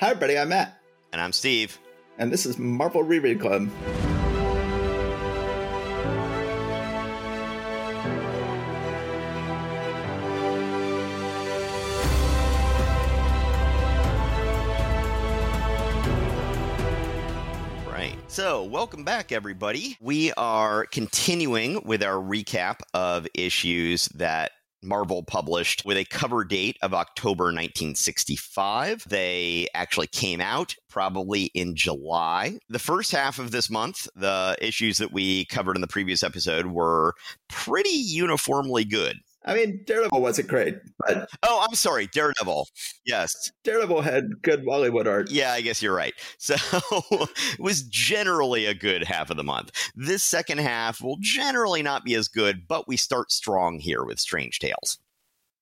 Hi, everybody. I'm Matt. And I'm Steve. And this is Marvel Reread Club. Right. So, welcome back, everybody. We are continuing with our recap of issues that Marvel published with a cover date of October 1965. They actually came out probably in July. The first half of this month, the issues that we covered in the previous episode were pretty uniformly good. I mean, Daredevil wasn't great, but oh, I'm sorry, Daredevil. Yes, Daredevil had good Wally Wood art. Yeah, I guess you're right. So it was generally a good half of the month. This second half will generally not be as good, but we start strong here with Strange Tales.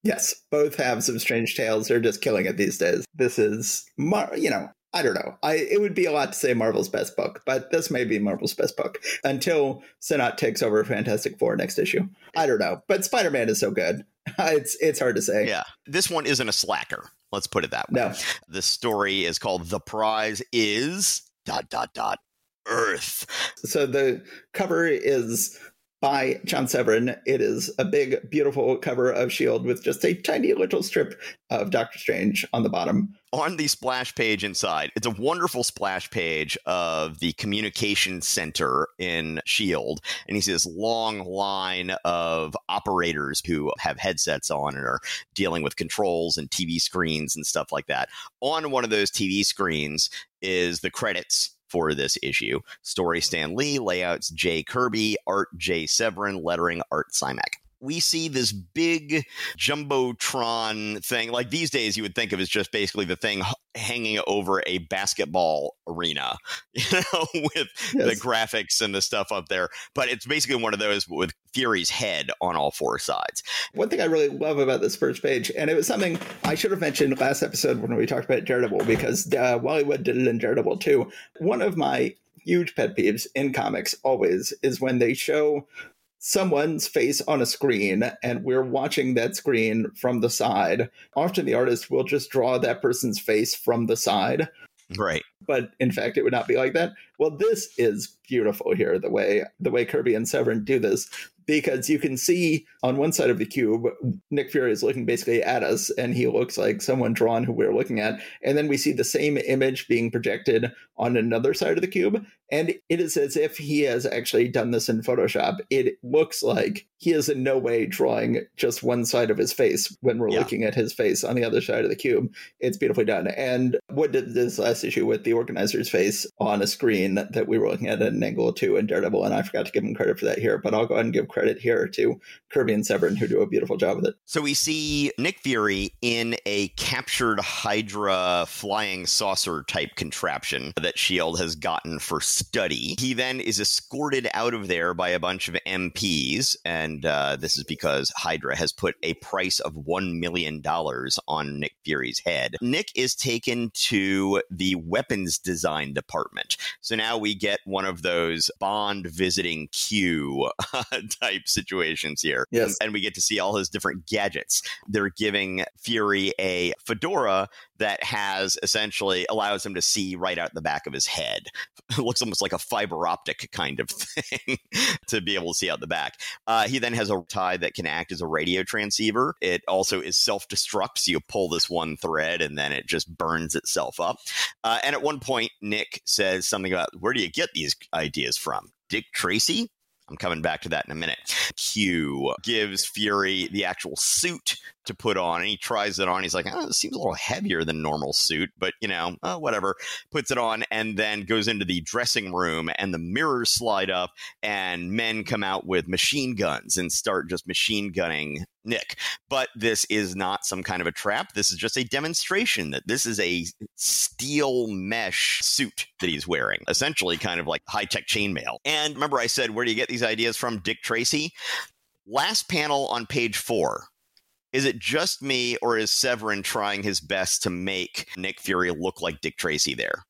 Yes, both have some Strange Tales They're just killing it these days. This is, you know, I don't know. I it would be a lot to say Marvel's best book, but this may be Marvel's best book until Sinnott takes over Fantastic Four next issue. I don't know, but Spider Man is so good. it's it's hard to say. Yeah, this one isn't a slacker. Let's put it that way. No, the story is called "The Prize Is dot dot dot Earth." So the cover is by John Severin. It is a big, beautiful cover of S.H.I.E.L.D. with just a tiny little strip of Doctor Strange on the bottom. On the splash page inside, it's a wonderful splash page of the communication center in S.H.I.E.L.D. And you see this long line of operators who have headsets on and are dealing with controls and TV screens and stuff like that. On one of those TV screens is the credits for this issue. Story Stan Lee, layouts Jay Kirby, art Jay Severin, lettering Art Simek we see this big jumbotron thing. Like these days, you would think of as just basically the thing hanging over a basketball arena, you know, with yes. the graphics and the stuff up there. But it's basically one of those with Fury's head on all four sides. One thing I really love about this first page, and it was something I should have mentioned last episode when we talked about Daredevil, because uh, Wally Wood did it in Daredevil too. One of my huge pet peeves in comics always is when they show someone's face on a screen and we're watching that screen from the side. Often the artist will just draw that person's face from the side. Right. But in fact it would not be like that. Well, this is beautiful here the way the way Kirby and Severin do this because you can see on one side of the cube, Nick Fury is looking basically at us, and he looks like someone drawn who we're looking at. And then we see the same image being projected on another side of the cube. And it is as if he has actually done this in Photoshop. It looks like he is in no way drawing just one side of his face when we're yeah. looking at his face on the other side of the cube. It's beautifully done. And what did this last issue with the organizer's face on a screen that we were looking at an angle two in Daredevil? And I forgot to give him credit for that here, but I'll go ahead and give credit here to Kirby and Severin, who do a beautiful job with it. So we see Nick Fury in a captured Hydra flying saucer type contraption that S.H.I.E.L.D. has gotten for study. He then is escorted out of there by a bunch of MPs, and uh, this is because Hydra has put a price of $1 million on Nick Fury's head. Nick is taken to the weapons design department. So now we get one of those Bond visiting Q uh, type situations here. Yes. And we get to see all his different gadgets. They're giving Fury a fedora that has essentially allows him to see right out the back of his head. It looks almost like a fiber optic kind of thing to be able to see out the back. Uh, he then has a tie that can act as a radio transceiver. It also is self destruct. So you pull this one thread and then it just burns itself up. Uh, and at one point, Nick says something about where do you get these ideas from? Dick Tracy? I'm coming back to that in a minute. Q gives Fury the actual suit to put on, and he tries it on. He's like, oh, it seems a little heavier than normal suit, but you know, uh, whatever. Puts it on, and then goes into the dressing room, and the mirrors slide up, and men come out with machine guns and start just machine gunning Nick. But this is not some kind of a trap. This is just a demonstration that this is a steel mesh suit that he's wearing, essentially kind of like high tech chainmail. And remember, I said, where do you get these ideas from? Dick Tracy. Last panel on page four. Is it just me, or is Severin trying his best to make Nick Fury look like Dick Tracy there?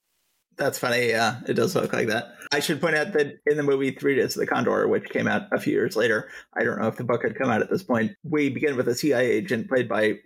That's funny. Yeah, it does look like that. I should point out that in the movie Three Days of the Condor, which came out a few years later, I don't know if the book had come out at this point, we begin with a CIA agent played by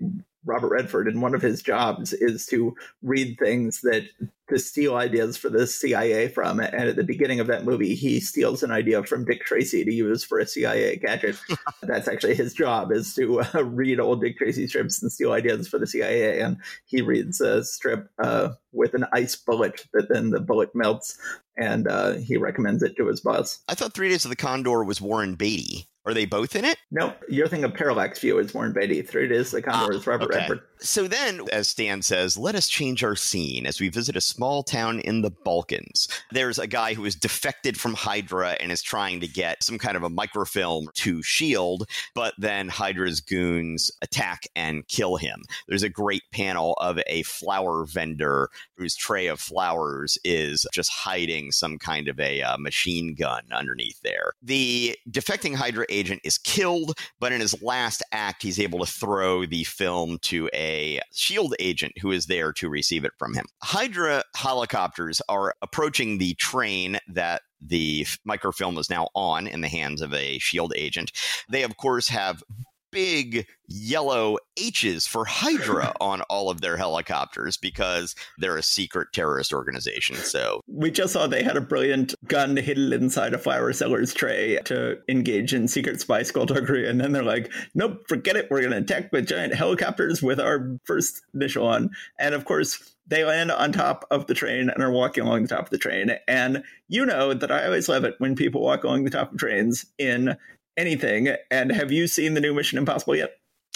Robert Redford, and one of his jobs is to read things that to steal ideas for the CIA from. And at the beginning of that movie, he steals an idea from Dick Tracy to use for a CIA gadget. That's actually his job is to uh, read old Dick Tracy strips and steal ideas for the CIA. And he reads a strip uh, with an ice bullet that then the bullet melts and uh, he recommends it to his boss. I thought Three Days of the Condor was Warren Beatty. Are they both in it? No, you're thinking of Parallax View is Warren Beatty. Three Days the Condor ah, is Robert okay. Redford. So then, as Stan says, let us change our scene as we visit a small town in the Balkans. There's a guy who has defected from Hydra and is trying to get some kind of a microfilm to S.H.I.E.L.D., but then Hydra's goons attack and kill him. There's a great panel of a flower vendor whose tray of flowers is just hiding some kind of a uh, machine gun underneath there. The defecting Hydra agent is killed, but in his last act, he's able to throw the film to a shield agent who is there to receive it from him. Hydra helicopters are approaching the train that the microfilm is now on in the hands of a shield agent. They, of course, have big yellow H's for Hydra on all of their helicopters because they're a secret terrorist organization. So we just saw they had a brilliant gun hidden inside a flower seller's tray to engage in secret spy skullduggery. And then they're like, nope, forget it. We're going to attack with giant helicopters with our first initial on. And of course, they land on top of the train and are walking along the top of the train. And you know that I always love it when people walk along the top of trains in anything. And have you seen the new Mission Impossible yet?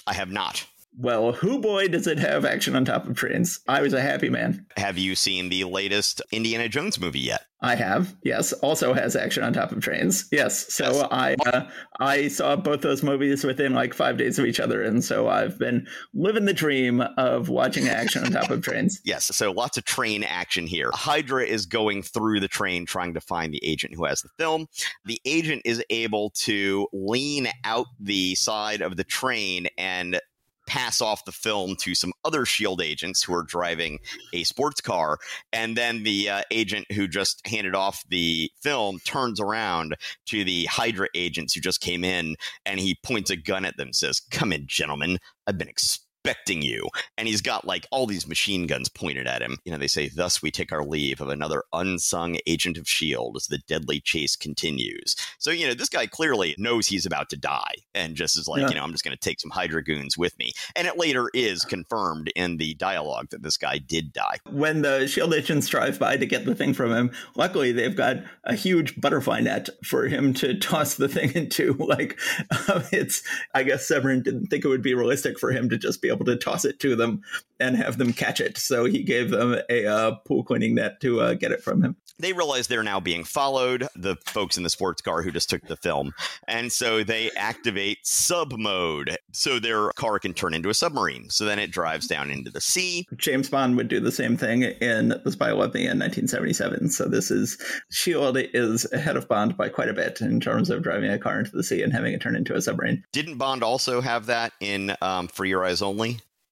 I have not. Well, who boy does it have action on top of trains? I was a happy man. Have you seen the latest Indiana Jones movie yet? I have. Yes, also has action on top of trains. Yes, so yes. I uh, I saw both those movies within like five days of each other, and so I've been living the dream of watching action on top of trains. Yes, so lots of train action here. Hydra is going through the train trying to find the agent who has the film. The agent is able to lean out the side of the train and pass off the film to some other shield agents who are driving a sports car and then the uh, agent who just handed off the film turns around to the hydra agents who just came in and he points a gun at them says come in gentlemen. I've been ex- expecting you. And he's got like all these machine guns pointed at him. You know, they say, Thus we take our leave of another unsung agent of S.H.I.E.L.D. as the deadly chase continues. So, you know, this guy clearly knows he's about to die and just is like, yeah. you know, I'm just going to take some Hydra goons with me. And it later is confirmed in the dialogue that this guy did die. When the S.H.I.E.L.D. agents drive by to get the thing from him, luckily they've got a huge butterfly net for him to toss the thing into. Like, um, it's, I guess Severin didn't think it would be realistic for him to just be able to toss it to them and have them catch it. So he gave them a uh, pool cleaning net to uh, get it from him. They realize they're now being followed, the folks in the sports car who just took the film. And so they activate sub mode so their car can turn into a submarine. So then it drives down into the sea. James Bond would do the same thing in The Spy Who Loved Me in 1977. So this is, S.H.I.E.L.D. is ahead of Bond by quite a bit in terms of driving a car into the sea and having it turn into a submarine. Didn't Bond also have that in um, For Your Eyes Only?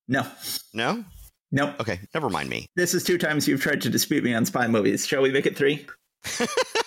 No. No? Nope. Okay, never mind me. This is two times you've tried to dispute me on spy movies. Shall we make it three?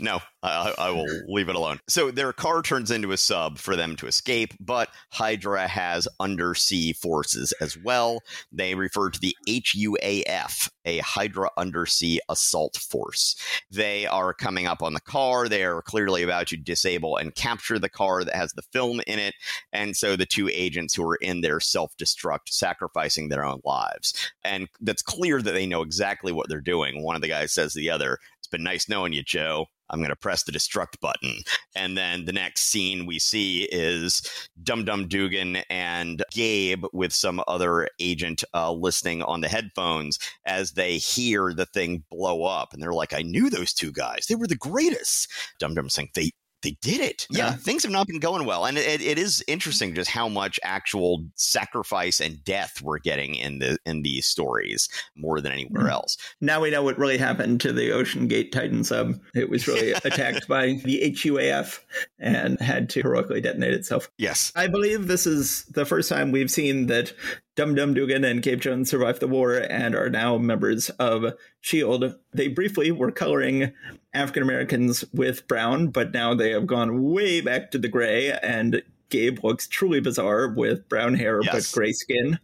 no, I, I, will leave it alone. So their car turns into a sub for them to escape, but Hydra has undersea forces as well. They refer to the HUAF, a Hydra Undersea Assault Force. They are coming up on the car. They are clearly about to disable and capture the car that has the film in it. And so the two agents who are in there self destruct, sacrificing their own lives. And that's clear that they know exactly what they're doing. One of the guys says to the other, It's been nice knowing you, Joe. I'm going to press the destruct button. And then the next scene we see is Dum Dum Dugan and Gabe with some other agent uh, listening on the headphones as they hear the thing blow up. And they're like, I knew those two guys. They were the greatest. Dum Dum saying, they, they did it. Yeah, yeah, things have not been going well, and it, it is interesting just how much actual sacrifice and death we're getting in the in these stories more than anywhere mm. else. Now we know what really happened to the Ocean Gate Titan sub. It was really attacked by the HUAF and had to heroically detonate itself. Yes, I believe this is the first time we've seen that Dum Dum Dugan and Gabe Jones survived the war and are now members of S.H.I.E.L.D. They briefly were coloring African Americans with brown, but now they have gone way back to the gray and Gabe looks truly bizarre with brown hair Yes. but gray skin.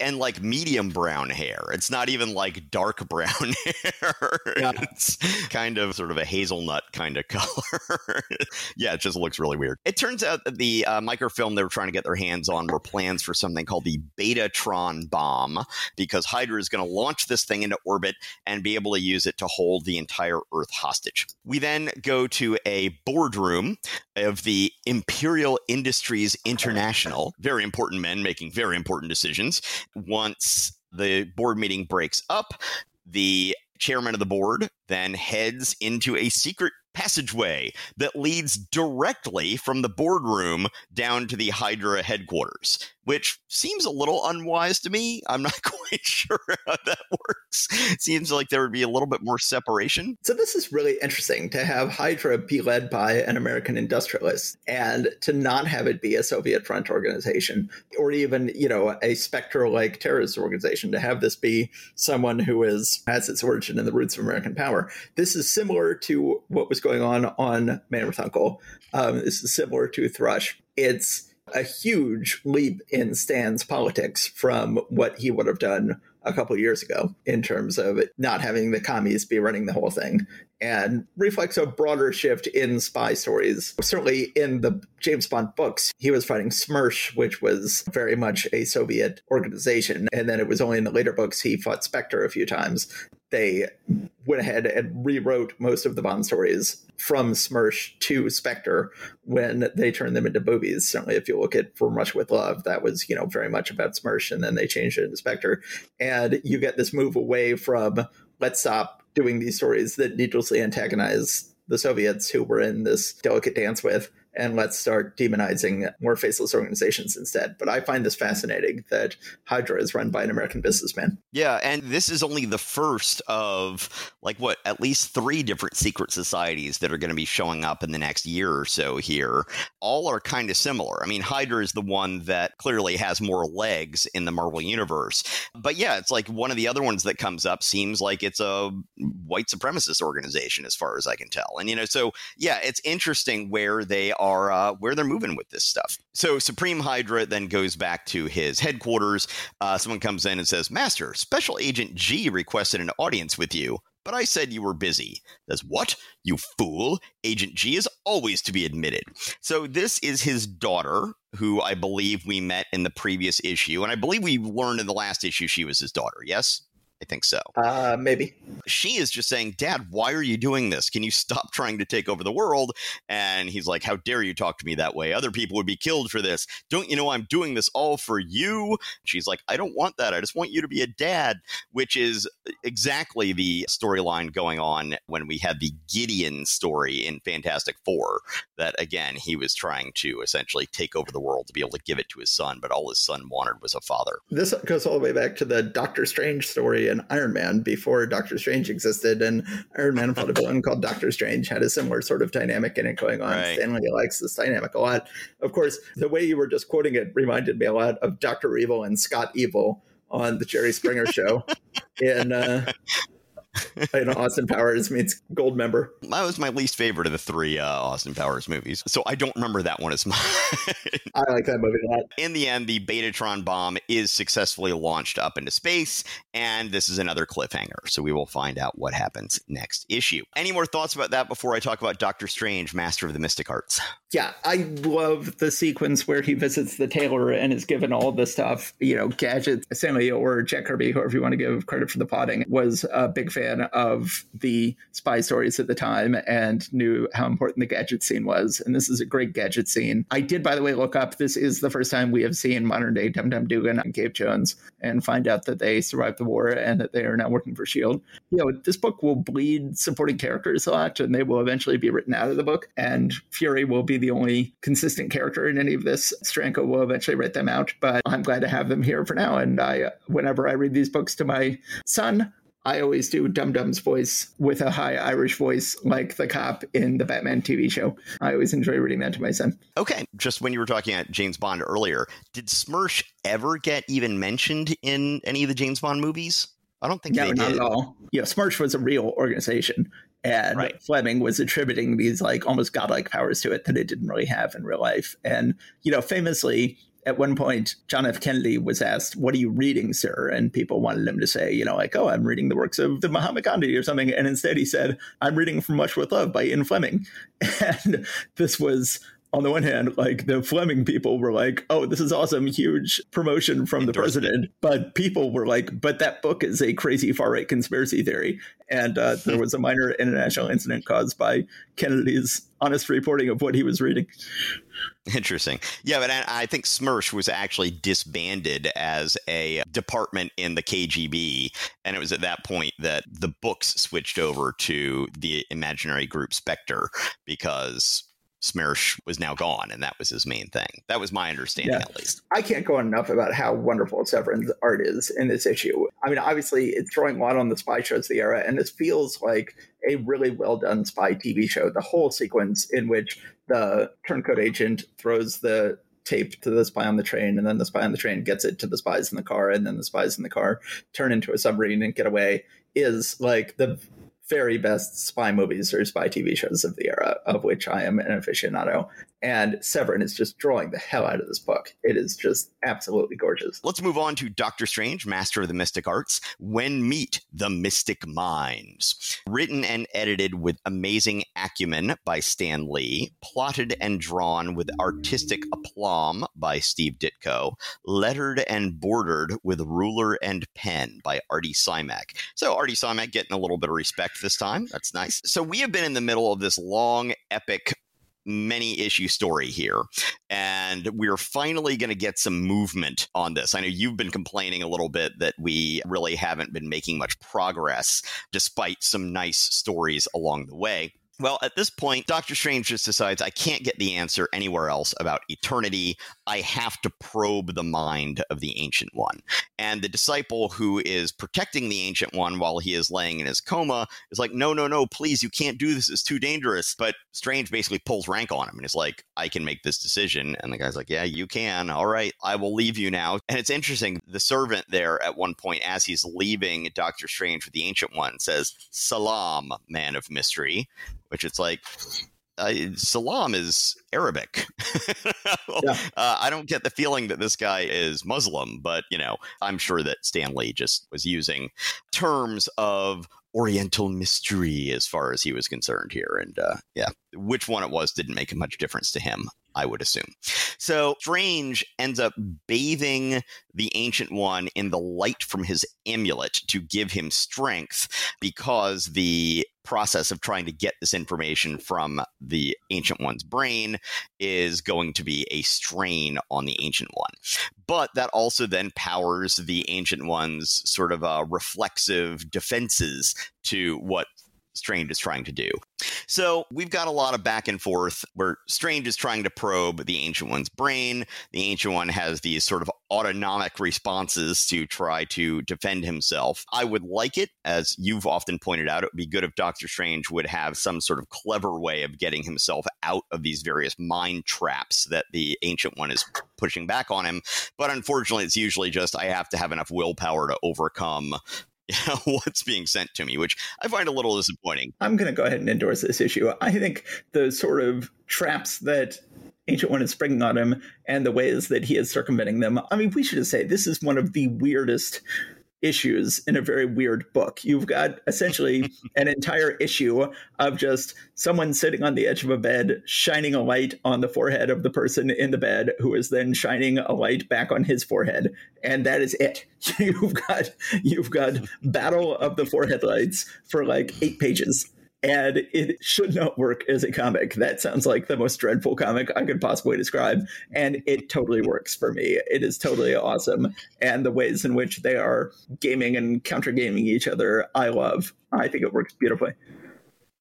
and like medium brown hair. It's not even like dark brown hair. Yeah. It's kind of sort of a hazelnut kind of color. yeah, it just looks really weird. It turns out that the uh, microfilm they were trying to get their hands on were plans for something called the Betatron bomb, because Hydra is going to launch this thing into orbit and be able to use it to hold the entire Earth hostage. We then go to a boardroom of the Imperial Industries International, very important men making very important decisions. Once the board meeting breaks up, the chairman of the board then heads into a secret passageway that leads directly from the boardroom down to the Hydra headquarters, which seems a little unwise to me. I'm not quite sure how that works. seems like there would be a little bit more separation. So this is really interesting to have Hydra be led by an American industrialist and to not have it be a Soviet front organization or even, you know, a Spectre like terrorist organization, to have this be someone who is has its origin in the roots of American power. This is similar to what was going on on Man with Uncle. Um, this is similar to Thrush. It's a huge leap in Stan's politics from what he would have done a couple years ago in terms of not having the commies be running the whole thing and reflects a broader shift in spy stories. Certainly in the James Bond books, he was fighting SMERSH, which was very much a Soviet organization. And then it was only in the later books he fought Spectre a few times. They went ahead and rewrote most of the Bond stories from SMERSH to Spectre when they turned them into movies. Certainly, if you look at From Russia With Love, that was, you know, very much about SMERSH, and then they changed it into Spectre. And you get this move away from let's stop doing these stories that needlessly antagonize the Soviets who we're in this delicate dance with, and let's start demonizing more faceless organizations instead. But I find this fascinating that Hydra is run by an American businessman. Yeah, and this is only the first of like what at least three different secret societies that are going to be showing up in the next year or so here. All are kind of similar. I mean, Hydra is the one that clearly has more legs in the Marvel universe. But yeah, it's like one of the other ones that comes up seems like it's a white supremacist organization as far as I can tell. And you know, so yeah, it's interesting where they are uh, where they're moving with this stuff. So Supreme Hydra then goes back to his headquarters. Uh, someone comes in and says, "Master, Special Agent G requested an audience with you." But I said you were busy. Says, what? You fool. Agent G is always to be admitted. So this is his daughter, who I believe we met in the previous issue. And I believe we learned in the last issue she was his daughter. Yes? I think so. Uh, maybe. She is just saying, Dad, why are you doing this? Can you stop trying to take over the world? And he's like, How dare you talk to me that way? Other people would be killed for this. Don't you know I'm doing this all for you? She's like, I don't want that. I just want you to be a dad, which is exactly the storyline going on when we had the Gideon story in Fantastic Four. That again, he was trying to essentially take over the world to be able to give it to his son, but all his son wanted was a father. This goes all the way back to the Doctor Strange story in Iron Man before Doctor Strange existed, and Iron Man fought a villain called Doctor Strange, had a similar sort of dynamic in it going on. Right. Stan Lee likes this dynamic a lot. Of course, the way you were just quoting it reminded me a lot of Doctor Evil and Scott Evil on the Jerry Springer show in uh, in Austin Powers meets Goldmember. That was my least favorite of the three uh, Austin Powers movies, so I don't remember that one as much. I like that movie a lot. In the end, the Betatron bomb is successfully launched up into space, and this is another cliffhanger. So we will find out what happens next issue. Any more thoughts about that before I talk about Doctor Strange, Master of the Mystic Arts? Yeah, I love the sequence where he visits the tailor and is given all the stuff, you know, gadgets. Stan Lee or Jack Kirby, whoever you want to give credit for the plotting, was a big fan of the spy stories at the time and knew how important the gadget scene was. And this is a great gadget scene. I did, by the way, look up. This is the first time we have seen modern day Dum Dum Dugan and Gabe Jones and find out that they survived the war and that they are now working for S.H.I.E.L.D. You know, this book will bleed supporting characters a lot and they will eventually be written out of the book. And Fury will be the only consistent character in any of this. Steranko will eventually write them out, but I'm glad to have them here for now. And I, whenever I read these books to my son, I always do Dum Dum's voice with a high Irish voice, like the cop in the Batman TV show. I always enjoy reading that to my son. Okay, just when you were talking about James Bond earlier, did SMERSH ever get even mentioned in any of the James Bond movies? I don't think No, they not did. at all. Yeah, SMERSH was a real organization, And Right. Fleming was attributing these like almost godlike powers to it that it didn't really have in real life. And, you know, famously, at one point, John F. Kennedy was asked, What are you reading, sir? And people wanted him to say, you know, like, Oh, I'm reading the works of the Mahatma Gandhi or something. And instead he said, I'm reading From Russia with Love by Ian Fleming. And this was on the one hand, like the Fleming people were like, oh, this is awesome, huge promotion from the president. But people were like, but that book is a crazy far right conspiracy theory. And uh, there was a minor international incident caused by Kennedy's honest reporting of what he was reading. Interesting. Yeah, but I, I think SMERSH was actually disbanded as a department in the KGB. And it was at that point that the books switched over to the imaginary group Spectre because SMERSH was now gone. And that was his main thing. That was my understanding, Yeah. at least. I can't go on enough about how wonderful Severin's art is in this issue. I mean, obviously, it's throwing a lot on the spy shows of the era, and this feels like a really well done spy TV show. The whole sequence in which the turncoat agent throws the tape to the spy on the train, and then the spy on the train gets it to the spies in the car, and then the spies in the car turn into a submarine and get away is like the very best spy movies or spy TV shows of the era, of which I am an aficionado. And Severin is just drawing the hell out of this book. It is just absolutely gorgeous. Let's move on to Doctor Strange, Master of the Mystic Arts, When Meet the Mystic Minds. Written and edited with amazing acumen by Stan Lee, plotted and drawn with artistic aplomb by Steve Ditko, lettered and bordered with ruler and pen by Artie Simek. So Artie Simek getting a little bit of respect this time. That's nice. So we have been in the middle of this long, epic many issue story here and we're finally going to get some movement on this. I know you've been complaining a little bit that we really haven't been making much progress despite some nice stories along the way. Well, at this point, Doctor Strange just decides I can't get the answer anywhere else about eternity. I have to probe the mind of the Ancient One. And the disciple who is protecting the Ancient One while he is laying in his coma is like, no, no, no, please, you can't do this. It's too dangerous. But Strange basically pulls rank on him and is like, I can make this decision. And the guy's like, yeah, you can. All right, I will leave you now. And it's interesting. The servant there at one point, as he's leaving Doctor Strange with the Ancient One, says, Salam, man of mystery, which it's like, uh, Salam is Arabic. Yeah. uh, I don't get the feeling that this guy is Muslim, but you know, I'm sure that Stan Lee just was using terms of Oriental mystery as far as he was concerned here. And uh, yeah, which one it was didn't make a much difference to him, I would assume. So Strange ends up bathing the Ancient One in the light from his amulet to give him strength because the process of trying to get this information from the Ancient One's brain is going to be a strain on the Ancient One. But that also then powers the Ancient One's sort of uh, reflexive defenses to what Strange is trying to do. So we've got a lot of back and forth where Strange is trying to probe the Ancient One's brain. The Ancient One has these sort of autonomic responses to try to defend himself. I would like it, as you've often pointed out, it would be good if Doctor Strange would have some sort of clever way of getting himself out of these various mind traps that the Ancient One is pushing back on him. But unfortunately, it's usually just I have to have enough willpower to overcome what's being sent to me, which I find a little disappointing. I'm going to go ahead and endorse this issue. I think the sort of traps that Ancient One is springing on him and the ways that he is circumventing them. I mean, we should just say this is one of the weirdest issues in a very weird book. You've got essentially an entire issue of just someone sitting on the edge of a bed, shining a light on the forehead of the person in the bed, who is then shining a light back on his forehead, and that is it. You've got you've got battle of the forehead lights for like eight pages and it should not work as a comic. That sounds like the most dreadful comic I could possibly describe, and it totally works for me. It is totally awesome, and the ways in which they are gaming and counter gaming each other, I love. I think it works beautifully.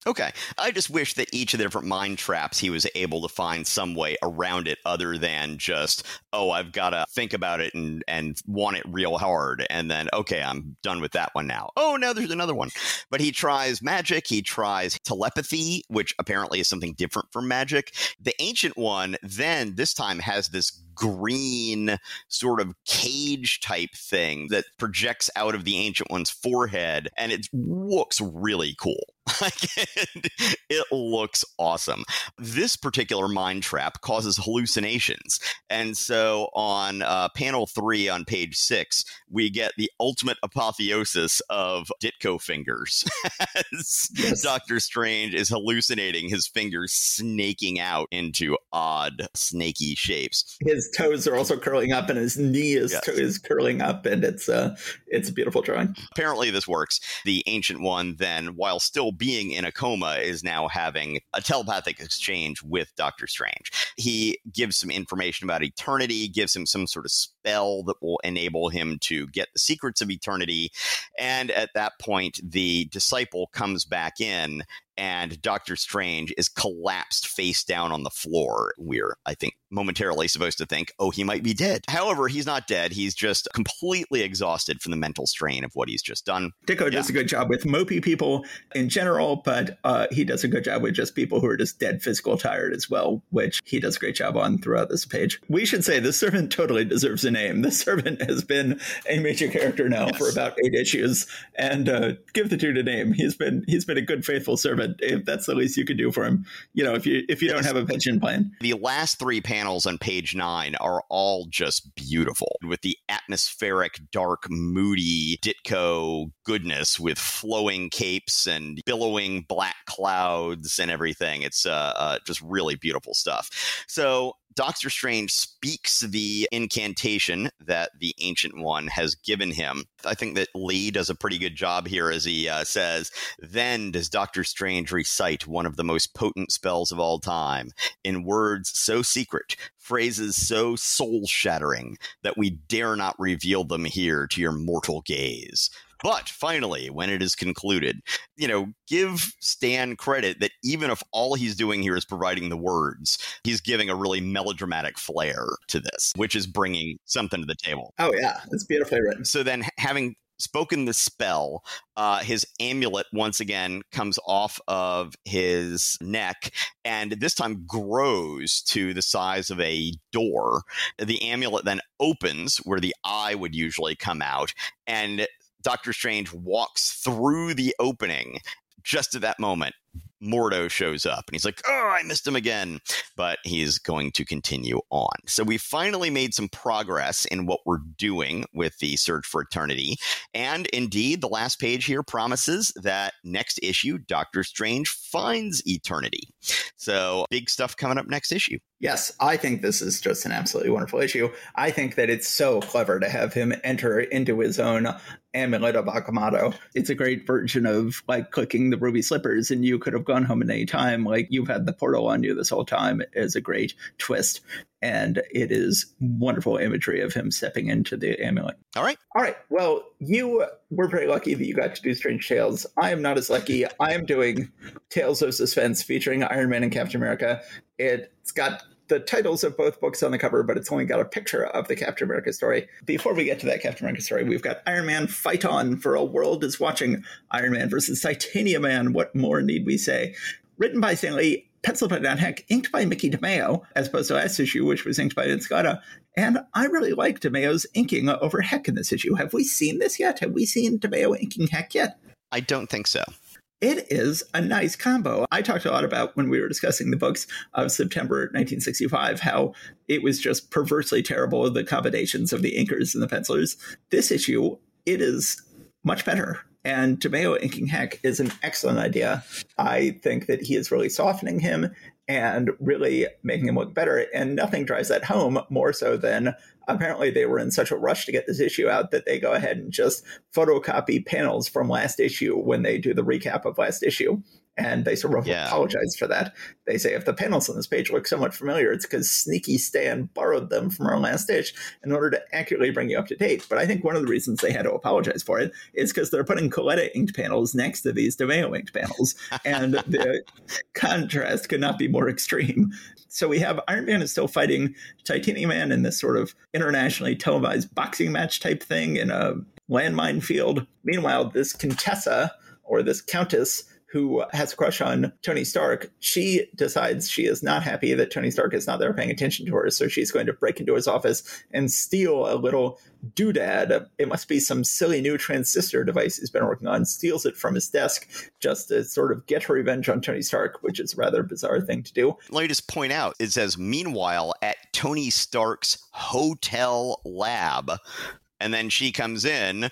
Okay. I just wish that each of the different mind traps he was able to find some way around it other than just, oh, I've got to think about it and, and want it real hard. And then, okay, I'm done with that one now. Oh, now there's another one. But he tries magic. He tries telepathy, which apparently is something different from magic. The ancient one then this time has this green sort of cage type thing that projects out of the ancient one's forehead and it looks really cool it looks awesome. This particular mind trap causes hallucinations. And so on uh, panel three on page six, we get the ultimate apotheosis of Ditko fingers. yes. Doctor Strange is hallucinating his fingers snaking out into odd, snaky shapes. His toes are also curling up, and his knee is, yes. is curling up, and it's, uh, it's a beautiful drawing. Apparently, this works. The Ancient One, then, while still being in a coma, is now having a telepathic exchange with Doctor Strange. He gives some information about eternity, gives him some sort of spell that will enable him to get the secrets of eternity. And at that point, the disciple comes back in and Doctor Strange is collapsed face down on the floor. We're, I think, momentarily supposed to think, oh, he might be dead. However, he's not dead. He's just completely exhausted from the mental strain of what he's just done. Ditko yeah. does a good job with mopey people in general, but uh, he does a good job with just people who are just dead physical tired as well, which he does a great job on throughout this page. We should say the servant totally deserves a name. The servant has been a major character now yes. for about eight issues, and uh, give the dude a name. He's been he's been a good faithful servant. If that's the least you could do for him, you know, if you if you yes. don't have a pension plan. The last three panels panels on page nine are all just beautiful with the atmospheric, dark, moody Ditko goodness with flowing capes and billowing black clouds and everything. It's uh, uh, just really beautiful stuff. So Doctor Strange speaks the incantation that the Ancient One has given him. I think that Lee does a pretty good job here as he uh, says, Then does Doctor Strange recite one of the most potent spells of all time in words so secret, phrases so soul shattering that we dare not reveal them here to your mortal gaze. But finally, when it is concluded, you know, give Stan credit that even if all he's doing here is providing the words, he's giving a really melodramatic flair to this, which is bringing something to the table. Oh, yeah. It's beautifully written. So then, having spoken the spell, uh, his amulet once again comes off of his neck and this time grows to the size of a door. The amulet then opens where the eye would usually come out, and Doctor Strange walks through the opening just at that moment Mordo shows up and he's like, Oh, I missed him again. But he's going to continue on. So we finally made some progress in what we're doing with the Search for Eternity. And indeed, the last page here promises that next issue, Doctor Strange finds eternity. So big stuff coming up next issue. Yes, I think this is just an absolutely wonderful issue. I think that it's so clever to have him enter into his own amulet of Agamotto. It's a great version of like clicking the ruby slippers, and you could have gone home at any time. Like you've had the portal on you this whole time is a great twist. And it is wonderful imagery of him stepping into the amulet. All right. All right. Well, you were very lucky that you got to do Strange Tales. I am not as lucky. I am doing Tales of Suspense featuring Iron Man and Captain America. It's got the titles of both books on the cover, but it's only got a picture of the Captain America story. Before we get to that Captain America story, we've got Iron Man Fight On for a world is watching Iron Man versus Titanium Man. What more need we say? Written by Stan Lee, penciled by Don Heck, inked by Mickey DeMeo, as opposed to last issue, which was inked by Dan Scott. And I really like DeMeo's inking over Heck in this issue. Have we seen this yet? Have we seen DeMeo inking Heck yet? I don't think so it is a nice combo. I talked a lot about when we were discussing the books of September 1965, how it was just perversely terrible, the combinations of the inkers and the pencilers. This issue, it is much better. And DeMeo inking Heck is an excellent idea. I think that he is really softening him and really making him look better. And nothing drives that home more so than apparently they were in such a rush to get this issue out that they go ahead and just photocopy panels from last issue when they do the recap of last issue and they sort of yeah. apologize for that. They say if the panels on this page look somewhat familiar, it's because Sneaky Stan borrowed them from our last issue in order to accurately bring you up to date. But I think one of the reasons they had to apologize for it is because they're putting Colletta inked panels next to these DeMeo inked panels, and the contrast could not be more extreme. So we have Iron Man is still fighting Titanium Man in this sort of internationally televised boxing match type thing in a landmine field. Meanwhile, this Contessa or this Countess who has a crush on Tony Stark, she decides she is not happy that Tony Stark is not there paying attention to her. So she's going to break into his office and steal a little doodad. It must be some silly new transistor device he's been working on, steals it from his desk just to sort of get her revenge on Tony Stark, which is a rather bizarre thing to do. Let me just point out it says, meanwhile, at Tony Stark's hotel lab. And then she comes in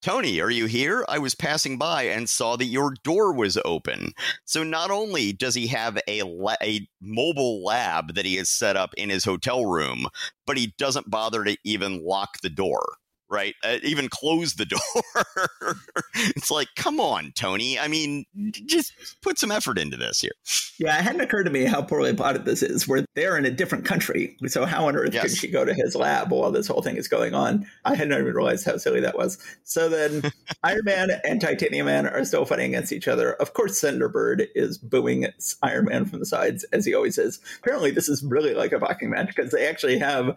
Tony, are you here? I was passing by and saw that your door was open. So not only does he have a la- a mobile lab that he has set up in his hotel room, but he doesn't bother to even lock the door right? Uh, even close the door. it's like, come on, Tony. I mean, just put some effort into this here. Yeah, it hadn't occurred to me how poorly plotted this is. Where they're in a different country, so how on earth yes. could she go to his lab while this whole thing is going on? I had not even realized how silly that was. So then, Iron Man and Titanium Man are still fighting against each other. Of course, Senator Byrd is booing Iron Man from the sides as he always is. Apparently, this is really like a boxing match because they actually have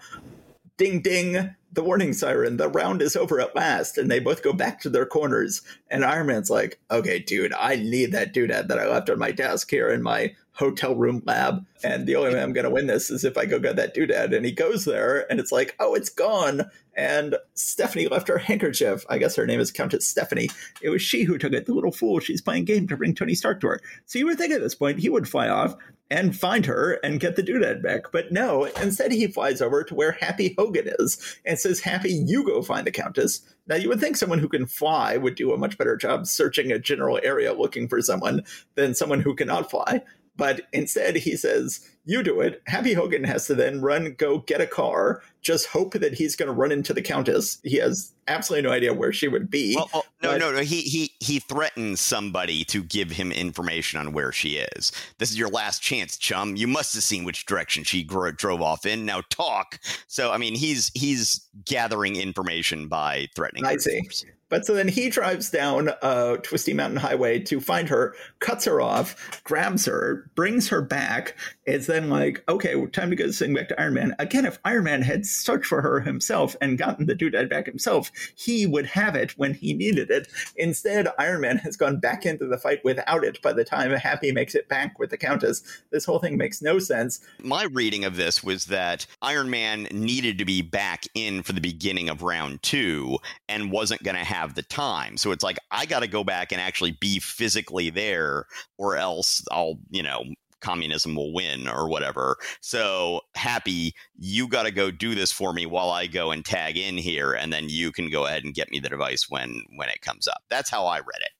ding ding the warning siren the round is over at last. And they both go back to their corners. And iron man's like okay dude i need that doodad that i left on my desk here in my hotel room lab and the only way i'm going to win this is if i go get that doodad and he goes there and it's like oh it's gone and Stephanie left her handkerchief. I guess her name is Countess Stephanie. It was she who took it. The little fool. She's playing game to bring Tony Stark to her. So you would think at this point he would fly off and find her and get the doodad back. But no, instead he flies over to where Happy Hogan is and says, Happy, you go find the Countess. Now you would think someone who can fly would do a much better job searching a general area looking for someone than someone who cannot fly. But instead, he says, You do it. Happy Hogan has to then run, go get a car, just hope that he's going to run into the Countess. He has absolutely no idea where she would be. Well, oh, no, but... no, no. He, he, he threatens somebody to give him information on where she is. This is your last chance, chum. You must have seen which direction she drove off in. Now talk. So, I mean, he's he's gathering information by threatening. I see. But so then he drives down a twisty mountain highway to find her, cuts her off, grabs her, brings her back. It's then like, okay, time to go sing back to Iron Man. Again, if Iron Man had searched for her himself and gotten the doodad back himself, he would have it when he needed it. Instead, Iron Man has gone back into the fight without it by the time Happy makes it back with the Countess. This whole thing makes no sense. My reading of this was that Iron Man needed to be back in for the beginning of round two and wasn't going to have the time. So it's like I got to go back and actually be physically there, or else I'll, you know, communism will win or whatever. So happy, you got to go do this for me while I go and tag in here, and then you can go ahead and get me the device when when it comes up. That's how I read it.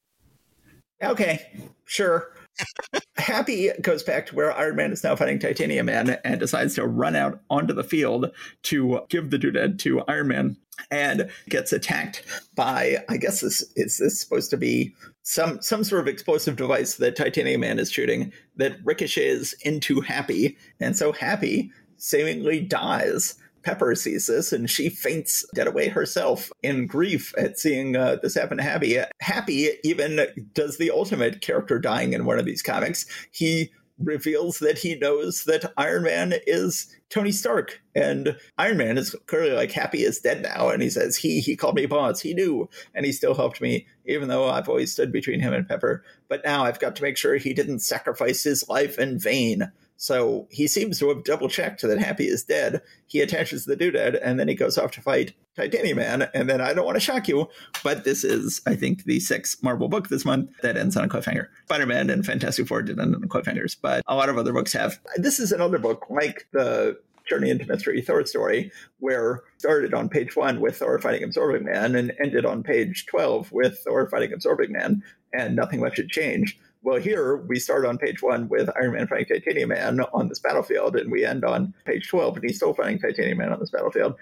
Okay, sure. Happy goes back to where Iron Man is now fighting Titanium Man and decides to run out onto the field to give the doodad to Iron Man and gets attacked by I guess this is this supposed to be some some sort of explosive device that Titanium Man is shooting that ricochets into Happy, and so Happy seemingly dies. Pepper sees this and she faints dead away herself in grief at seeing uh, this happen to Happy. Happy even does the ultimate character dying in one of these comics. He reveals that he knows that Iron Man is Tony Stark. And Iron Man is clearly like happy is dead now. And he says, he, he called me boss. He knew. And he still helped me, even though I've always stood between him and Pepper. But now I've got to make sure he didn't sacrifice his life in vain. So he seems to have double checked that Happy is dead. He attaches the doodad and then he goes off to fight Titanium Man. And then I don't want to shock you, but this is, I think, the sixth Marvel book this month that ends on a cliffhanger. Spider Man and Fantastic Four did end on cliffhangers, but a lot of other books have. This is another book like the Journey into Mystery Thor story, where started on page one with Thor fighting Absorbing Man and ended on page 12 with Thor fighting Absorbing Man, and nothing much had changed. Well, here we start on page one with Iron Man fighting Titanium Man on this battlefield, and we end on page 12, and he's still fighting Titanium Man on this battlefield.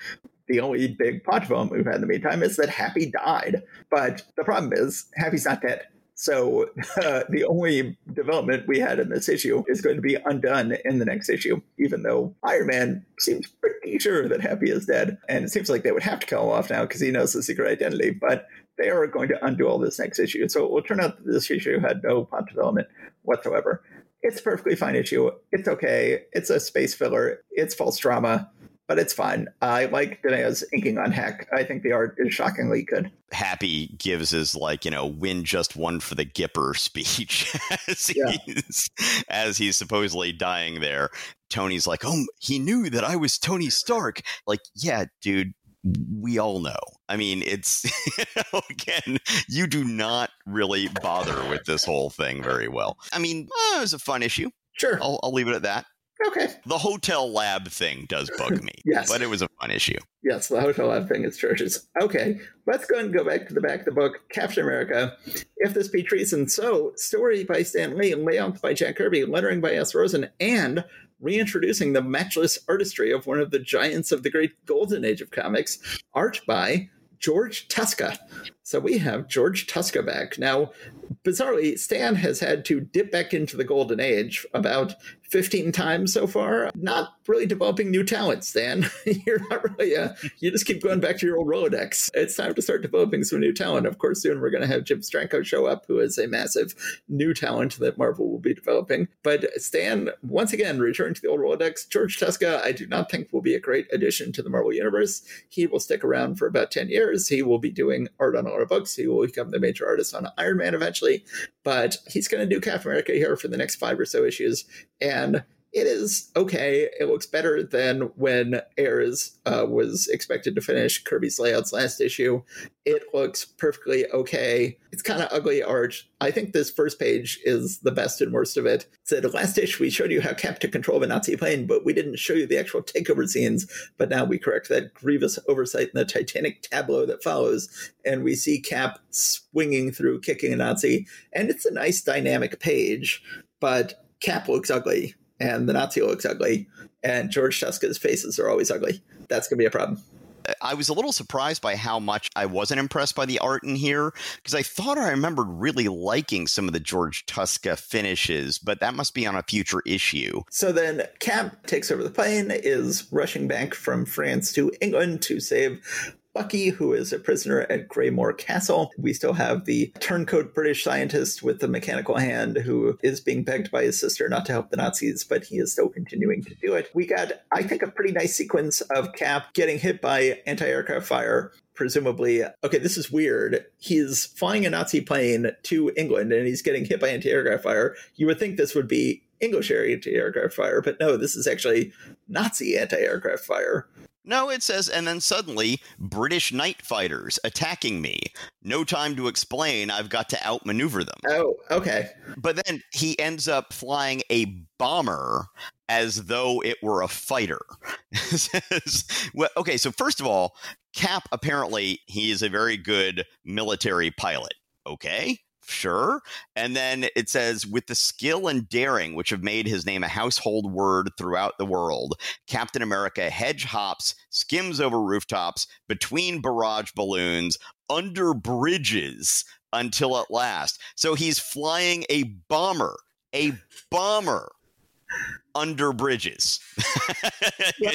The only big plot development we've had in the meantime is that Happy died. But the problem is, Happy's not dead. So uh, the only development we had in this issue is going to be undone in the next issue, even though Iron Man seems pretty sure that Happy is dead. And it seems like they would have to kill him off now because he knows the secret identity. But they are going to undo all this next issue. So it will turn out that this issue had no plot development whatsoever. It's a perfectly fine issue. It's okay. It's a space filler. It's false drama. but it's fine. I like DeMeo's inking on Heck. I think the art is shockingly good. Happy gives his like you know win just one for the Gipper speech as, Yeah. he's, as he's supposedly dying there. Tony's like, oh, he knew that I was Tony Stark. Like, yeah, dude, we all know. I mean, it's again, you do not really bother with this whole thing very well. I mean, uh, it was a fun issue. Sure. I'll, I'll leave it at that. Okay. The hotel lab thing does bug me, Yes. but it was a fun issue. Yes, the hotel lab thing is churches. Okay, let's go and go back to the back of the book, Captain America. If this be treason, so story by Stan Lee, layout by Jack Kirby, lettering by S. Rosen, and reintroducing the matchless artistry of one of the giants of the great golden age of comics, art by George Tuska. So we have George Tuska back. Now, bizarrely, Stan has had to dip back into the golden age about 15 times so far. Not really developing new talent, Stan. You're not really, uh, you just keep going back to your old Rolodex. It's time to start developing some new talent. Of course, soon we're going to have Jim Steranko show up, who is a massive new talent that Marvel will be developing. But Stan, once again, returning to the old Rolodex. George Tuska, I do not think will be a great addition to the Marvel Universe. He will stick around for about 10 years. He will be doing art on books. He will become the major artist on Iron Man eventually. But he's going to do Captain America here for the next five or so issues. And it is okay. It looks better than when Ayers uh, was expected to finish Kirby's layouts last issue. It looks perfectly okay. It's kind of ugly art. I think this first page is the best and worst of it. It said last issue we showed you how Cap took control of a Nazi plane, but we didn't show you the actual takeover scenes. But now we correct that grievous oversight in the Titanic tableau that follows, and we see Cap swinging through, kicking a Nazi, and it's a nice dynamic page. But Cap looks ugly and the Nazi looks ugly, and George Tuska's faces are always ugly. That's going to be a problem. I was a little surprised by how much I wasn't impressed by the art in here because I thought I remembered really liking some of the George Tuska finishes, but that must be on a future issue. So then Cap takes over the plane, is rushing back from France to England to save Bucky, who is a prisoner at Greymore Castle. We still have the turncoat British scientist with the mechanical hand who is being begged by his sister not to help the Nazis, but he is still continuing to do it. We got, I think, a pretty nice sequence of Cap getting hit by anti aircraft fire. Presumably, okay, this is weird. He's flying a Nazi plane to England and he's getting hit by anti aircraft fire. You would think this would be English anti aircraft fire, but no, this is actually Nazi anti aircraft fire. No, it says, and then suddenly, British night fighters attacking me. No time to explain, I've got to outmaneuver them. Oh, okay. But then he ends up flying a bomber as though it were a fighter. Well, okay, so first of all, Cap apparently he is a very good military pilot. Okay, sure. And then it says, with the skill and daring which have made his name a household word throughout the world, Captain America hedge hops, skims over rooftops, between barrage balloons, under bridges until at last. So he's flying a bomber, a bomber under bridges.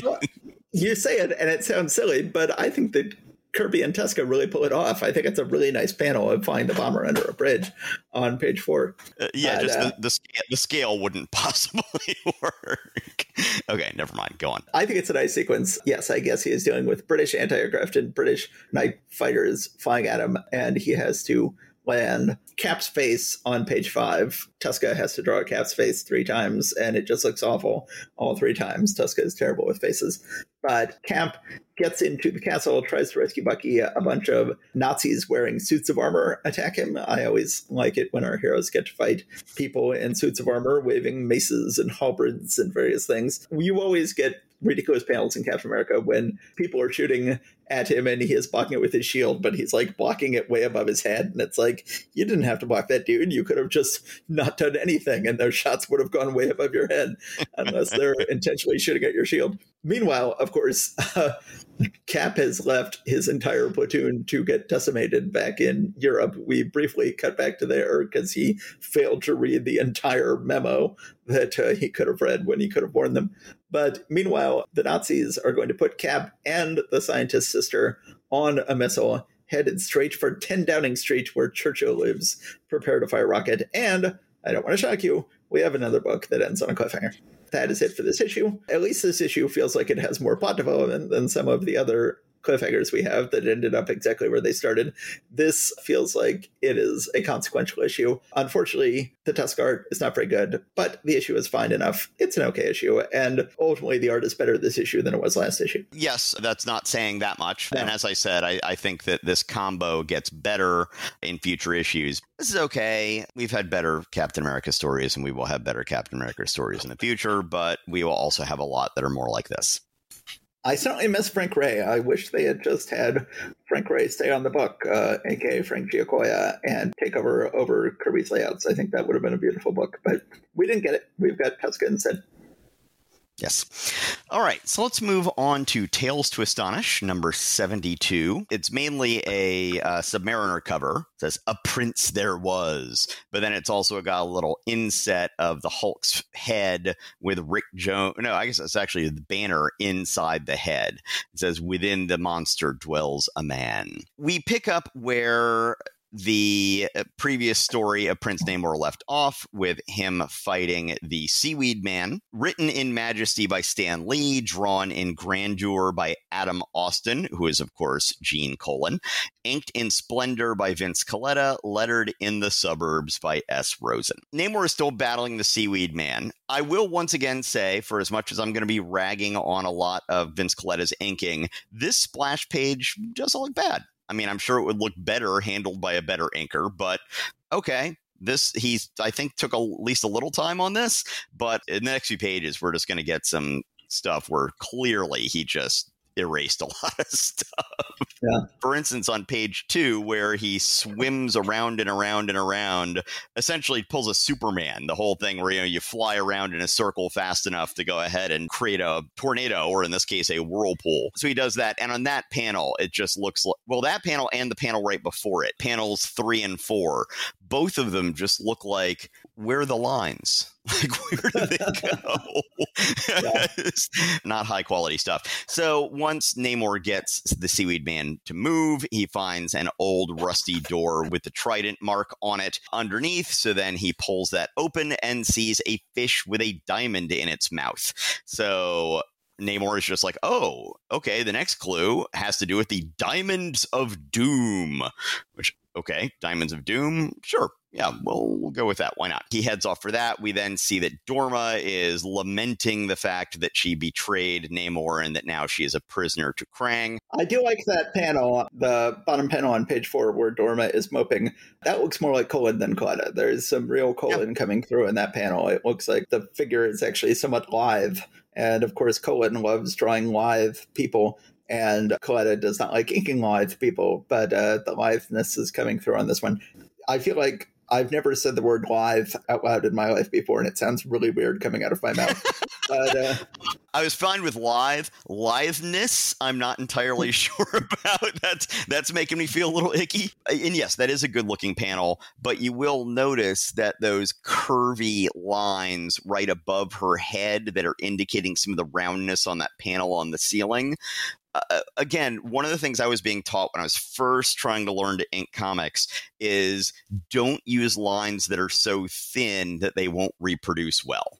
Well, you say it and it sounds silly, but I think that Kirby and Tuska really pull it off. I think it's a really nice panel of flying the bomber under a bridge on page four. Uh, yeah, But, just uh, the, the scale the scale wouldn't possibly work. okay, never mind. Go on. I think it's a nice sequence. Yes, I guess he is dealing with British anti aircraft and British night fighters flying at him, and he has to land Cap's face on page five. Tuska has to draw Cap's face three times, and it just looks awful all three times. Tuska is terrible with faces. But Cap gets into the castle, tries to rescue Bucky. A bunch of Nazis wearing suits of armor attack him. I always like it when our heroes get to fight people in suits of armor, waving maces and halberds and various things. You always get ridiculous panels in Captain America when people are shooting at him and he is blocking it with his shield, but he's like blocking it way above his head. And it's like, you didn't have to block that dude. You could have just not done anything, and those shots would have gone way above your head unless they're intentionally shooting at your shield. Meanwhile, of course, uh, Cap has left his entire platoon to get decimated back in Europe. We briefly cut back to there because he failed to read the entire memo that uh, he could have read when he could have warned them. But meanwhile, the Nazis are going to put Cap and the scientist's sister on a missile headed straight for 10 Downing Street, where Churchill lives, prepare to fire rocket. And I don't want to shock you. We have another book that ends on a cliffhanger. That is it for this issue. At least this issue feels like it has more plot development than some of the other cliffhangers we have that ended up exactly where they started. This feels like it is a consequential issue. Unfortunately, the Tuska art is not very good, but the issue is fine enough. It's an okay issue, and ultimately the art is better this issue than it was last issue. Yes, that's not saying that much. And as I said, I, I think that this combo gets better in future issues. This is okay. We've had better Captain America stories, and we will have better Captain America stories in the future, but we will also have a lot that are more like this. I certainly miss Frank Ray. I wish they had just had Frank Ray stay on the book, uh, aka Frank Giacoia, and take over over Kirby's layouts. I think that would have been a beautiful book, but we didn't get it. We've got Tuska instead. Yes. All right. So let's move on to Tales to Astonish, number 72. It's mainly a uh, Submariner cover. It says, A Prince There Was. But then it's also got a little inset of the Hulk's head with Rick Jones. No, I guess it's actually the banner inside the head. It says, Within the monster dwells a man. We pick up where the uh, previous story of Prince Namor left off with him fighting the Seaweed Man, written in majesty by Stan Lee, drawn in grandeur by Adam Austin, who is, of course, Gene Colan, inked in splendor by Vince Colletta, lettered in the suburbs by S. Rosen. Namor is still battling the Seaweed Man. I will once again say, for as much as I'm going to be ragging on a lot of Vince Colletta's inking, this splash page doesn't look bad. I mean, I'm sure it would look better handled by a better inker, but okay. This he's I think took a, at least a little time on this, but in the next few pages we're just going to get some stuff where clearly he just erased a lot of stuff. Yeah. For instance, on page two, where he swims around and around and around, essentially pulls a Superman, the whole thing where you know you fly around in a circle fast enough to go ahead and create a tornado, or in this case, a whirlpool. So he does that, and on that panel, it just looks like well, that panel and the panel right before it, panels three and four, both of them just look like where are the lines? Like, where do they go? Not high quality stuff. So once Namor gets the Seaweed Man to move, he finds an old rusty door with the trident mark on it underneath. So then he pulls that open and sees a fish with a diamond in its mouth. So Namor is just like, oh, okay, the next clue has to do with the Diamonds of Doom, which, okay, Diamonds of Doom, sure, yeah, we'll, we'll go with that. Why not? He heads off for that. We then see that Dorma is lamenting the fact that she betrayed Namor and that now she is a prisoner to Krang. I do like that panel, the bottom panel on page four, where Dorma is moping. That looks more like Colan than Colletta. There's some real Colan yep. coming through in that panel. It looks like the figure is actually somewhat live. And of course, Colan loves drawing live people and Colletta does not like inking live people, but uh, the litheness is coming through on this one. I feel like I've never said the word live out loud in my life before, and it sounds really weird coming out of my mouth. but uh, I was fine with live. Liveness, I'm not entirely sure about. That's that's making me feel a little icky. And yes, that is a good looking panel, but you will notice that those curvy lines right above her head that are indicating some of the roundness on that panel on the ceiling uh, again, one of the things I was being taught when I was first trying to learn to ink comics is don't use lines that are so thin that they won't reproduce well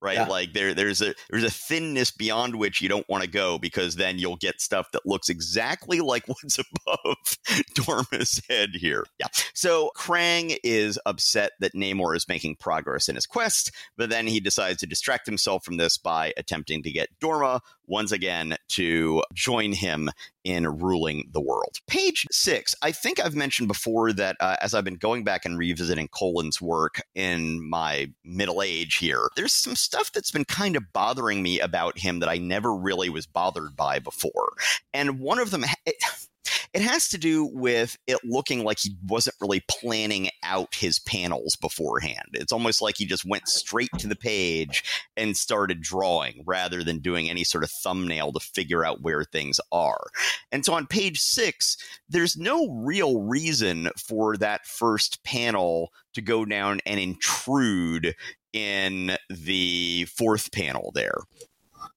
right? Yeah. Like there, there's a there's a thinness beyond which you don't want to go because then you'll get stuff that looks exactly like what's above Dorma's head here. Yeah. So Krang is upset that Namor is making progress in his quest, but then he decides to distract himself from this by attempting to get Dorma once again to join him in ruling the world. Page six. I think I've mentioned before that uh, as I've been going back and revisiting Colan's work in my middle age here, there's some stuff that's been kind of bothering me about him that I never really was bothered by before. And one of them, it, it has to do with it looking like he wasn't really planning out his panels beforehand. It's almost like he just went straight to the page and started drawing rather than doing any sort of thumbnail to figure out where things are. And so on page six, there's no real reason for that first panel to go down and intrude in the fourth panel there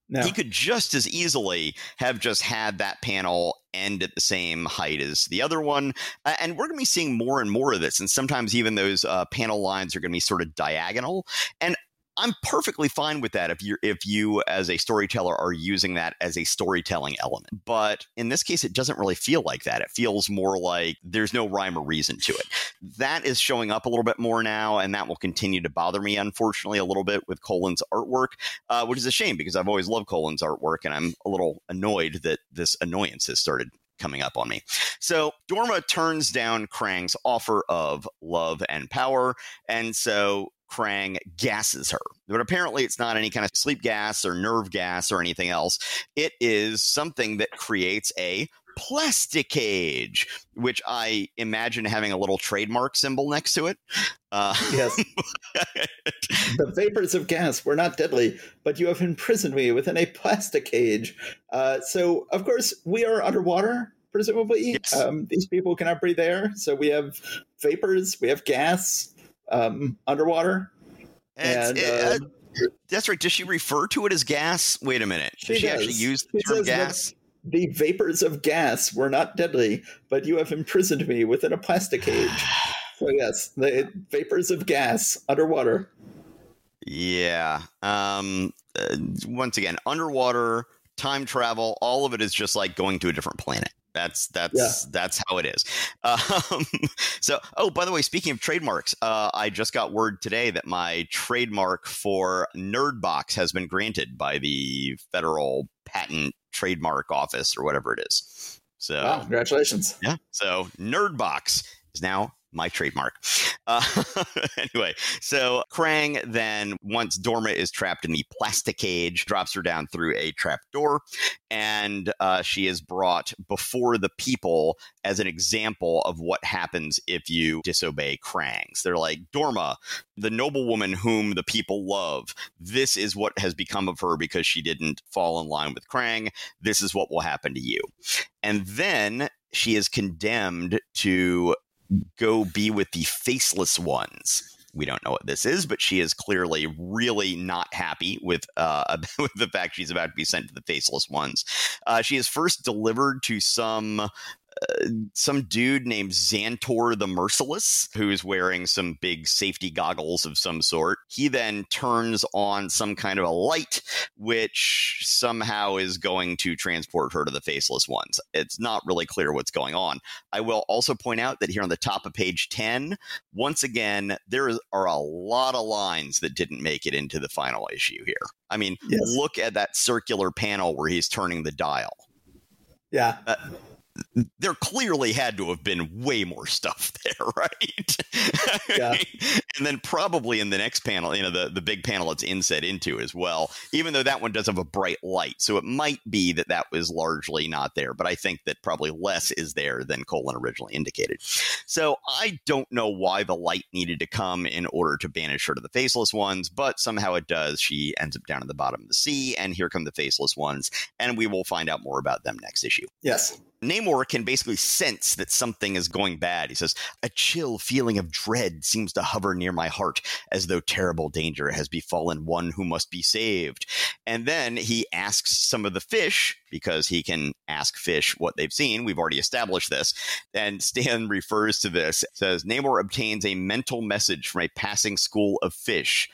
No. He could just as easily have just had that panel end at the same height as the other one. Uh, and we're going to be seeing more and more of this. And sometimes even those uh, panel lines are going to be sort of diagonal. And I'm perfectly fine with that if you if you as a storyteller are using that as a storytelling element. But in this case, it doesn't really feel like that. It feels more like there's no rhyme or reason to it. That is showing up a little bit more now, and that will continue to bother me, unfortunately, a little bit with Colan's artwork, uh, which is a shame because I've always loved Colan's artwork, and I'm a little annoyed that this annoyance has started coming up on me. So Dorma turns down Krang's offer of love and power, and so Krang gasses her. But apparently, it's not any kind of sleep gas or nerve gas or anything else. It is something that creates a plastic cage, which I imagine having a little trademark symbol next to it. Uh, yes. the vapors of gas were not deadly, but you have imprisoned me within a plastic cage. Uh, so, of course, we are underwater. Presumably, Yes. um, these people cannot breathe air. So we have vapors, we have gas um, underwater. It's- And, it- um, uh, that's right. Does she refer to it as gas? Wait a minute. She Does she actually use the term gas? The vapors of gas were not deadly, but you have imprisoned me within a plastic cage. So yes, the vapors of gas underwater. Yeah. Um, uh, once again, underwater, time travel, all of it is just like going to a different planet. That's that's that's how it is. Um, so, oh, by the way, speaking of trademarks, uh, I just got word today that my trademark for Nerdbox has been granted by the federal patent trademark office or whatever it is. So, Wow, congratulations. yeah. So Nerdbox is now my trademark. Uh, anyway, so Krang then, once Dorma is trapped in the plastic cage, drops her down through a trap door, and uh, she is brought before the people as an example of what happens if you disobey Krang's. They're like, Dorma, the noblewoman whom the people love, this is what has become of her because she didn't fall in line with Krang. This is what will happen to you. And then she is condemned to go be with the faceless ones. We don't know what this is, but she is clearly really not happy with uh, with the fact she's about to be sent to the faceless ones. Uh, she is first delivered to some uh, some dude named Xantor the Merciless, who's wearing some big safety goggles of some sort. He then turns on some kind of a light, which somehow is going to transport her to the Faceless Ones. It's not really clear what's going on. I will also point out that here on the top of page 10, once again, there are a lot of lines that didn't make it into the final issue here. I mean, Yes. look at that circular panel where he's turning the dial Yeah. There clearly had to have been way more stuff there, right? Yeah. and then probably in the next panel, you know, the, the big panel it's inset into as well, even though that one does have a bright light. So it might be that that was largely not there, but I think that probably less is there than Colan originally indicated. So I don't know why the light needed to come in order to banish her to the faceless ones, but somehow it does. She ends up down at the bottom of the sea, and here come the faceless ones, and we will find out more about them next issue. Yes. Namor can basically sense that something is going bad. He says, A chill feeling of dread seems to hover near my heart, as though terrible danger has befallen one who must be saved. And then he asks some of the fish, because he can ask fish what they've seen. We've already established this. And Stan refers to this, says, Namor obtains a mental message from a passing school of fish.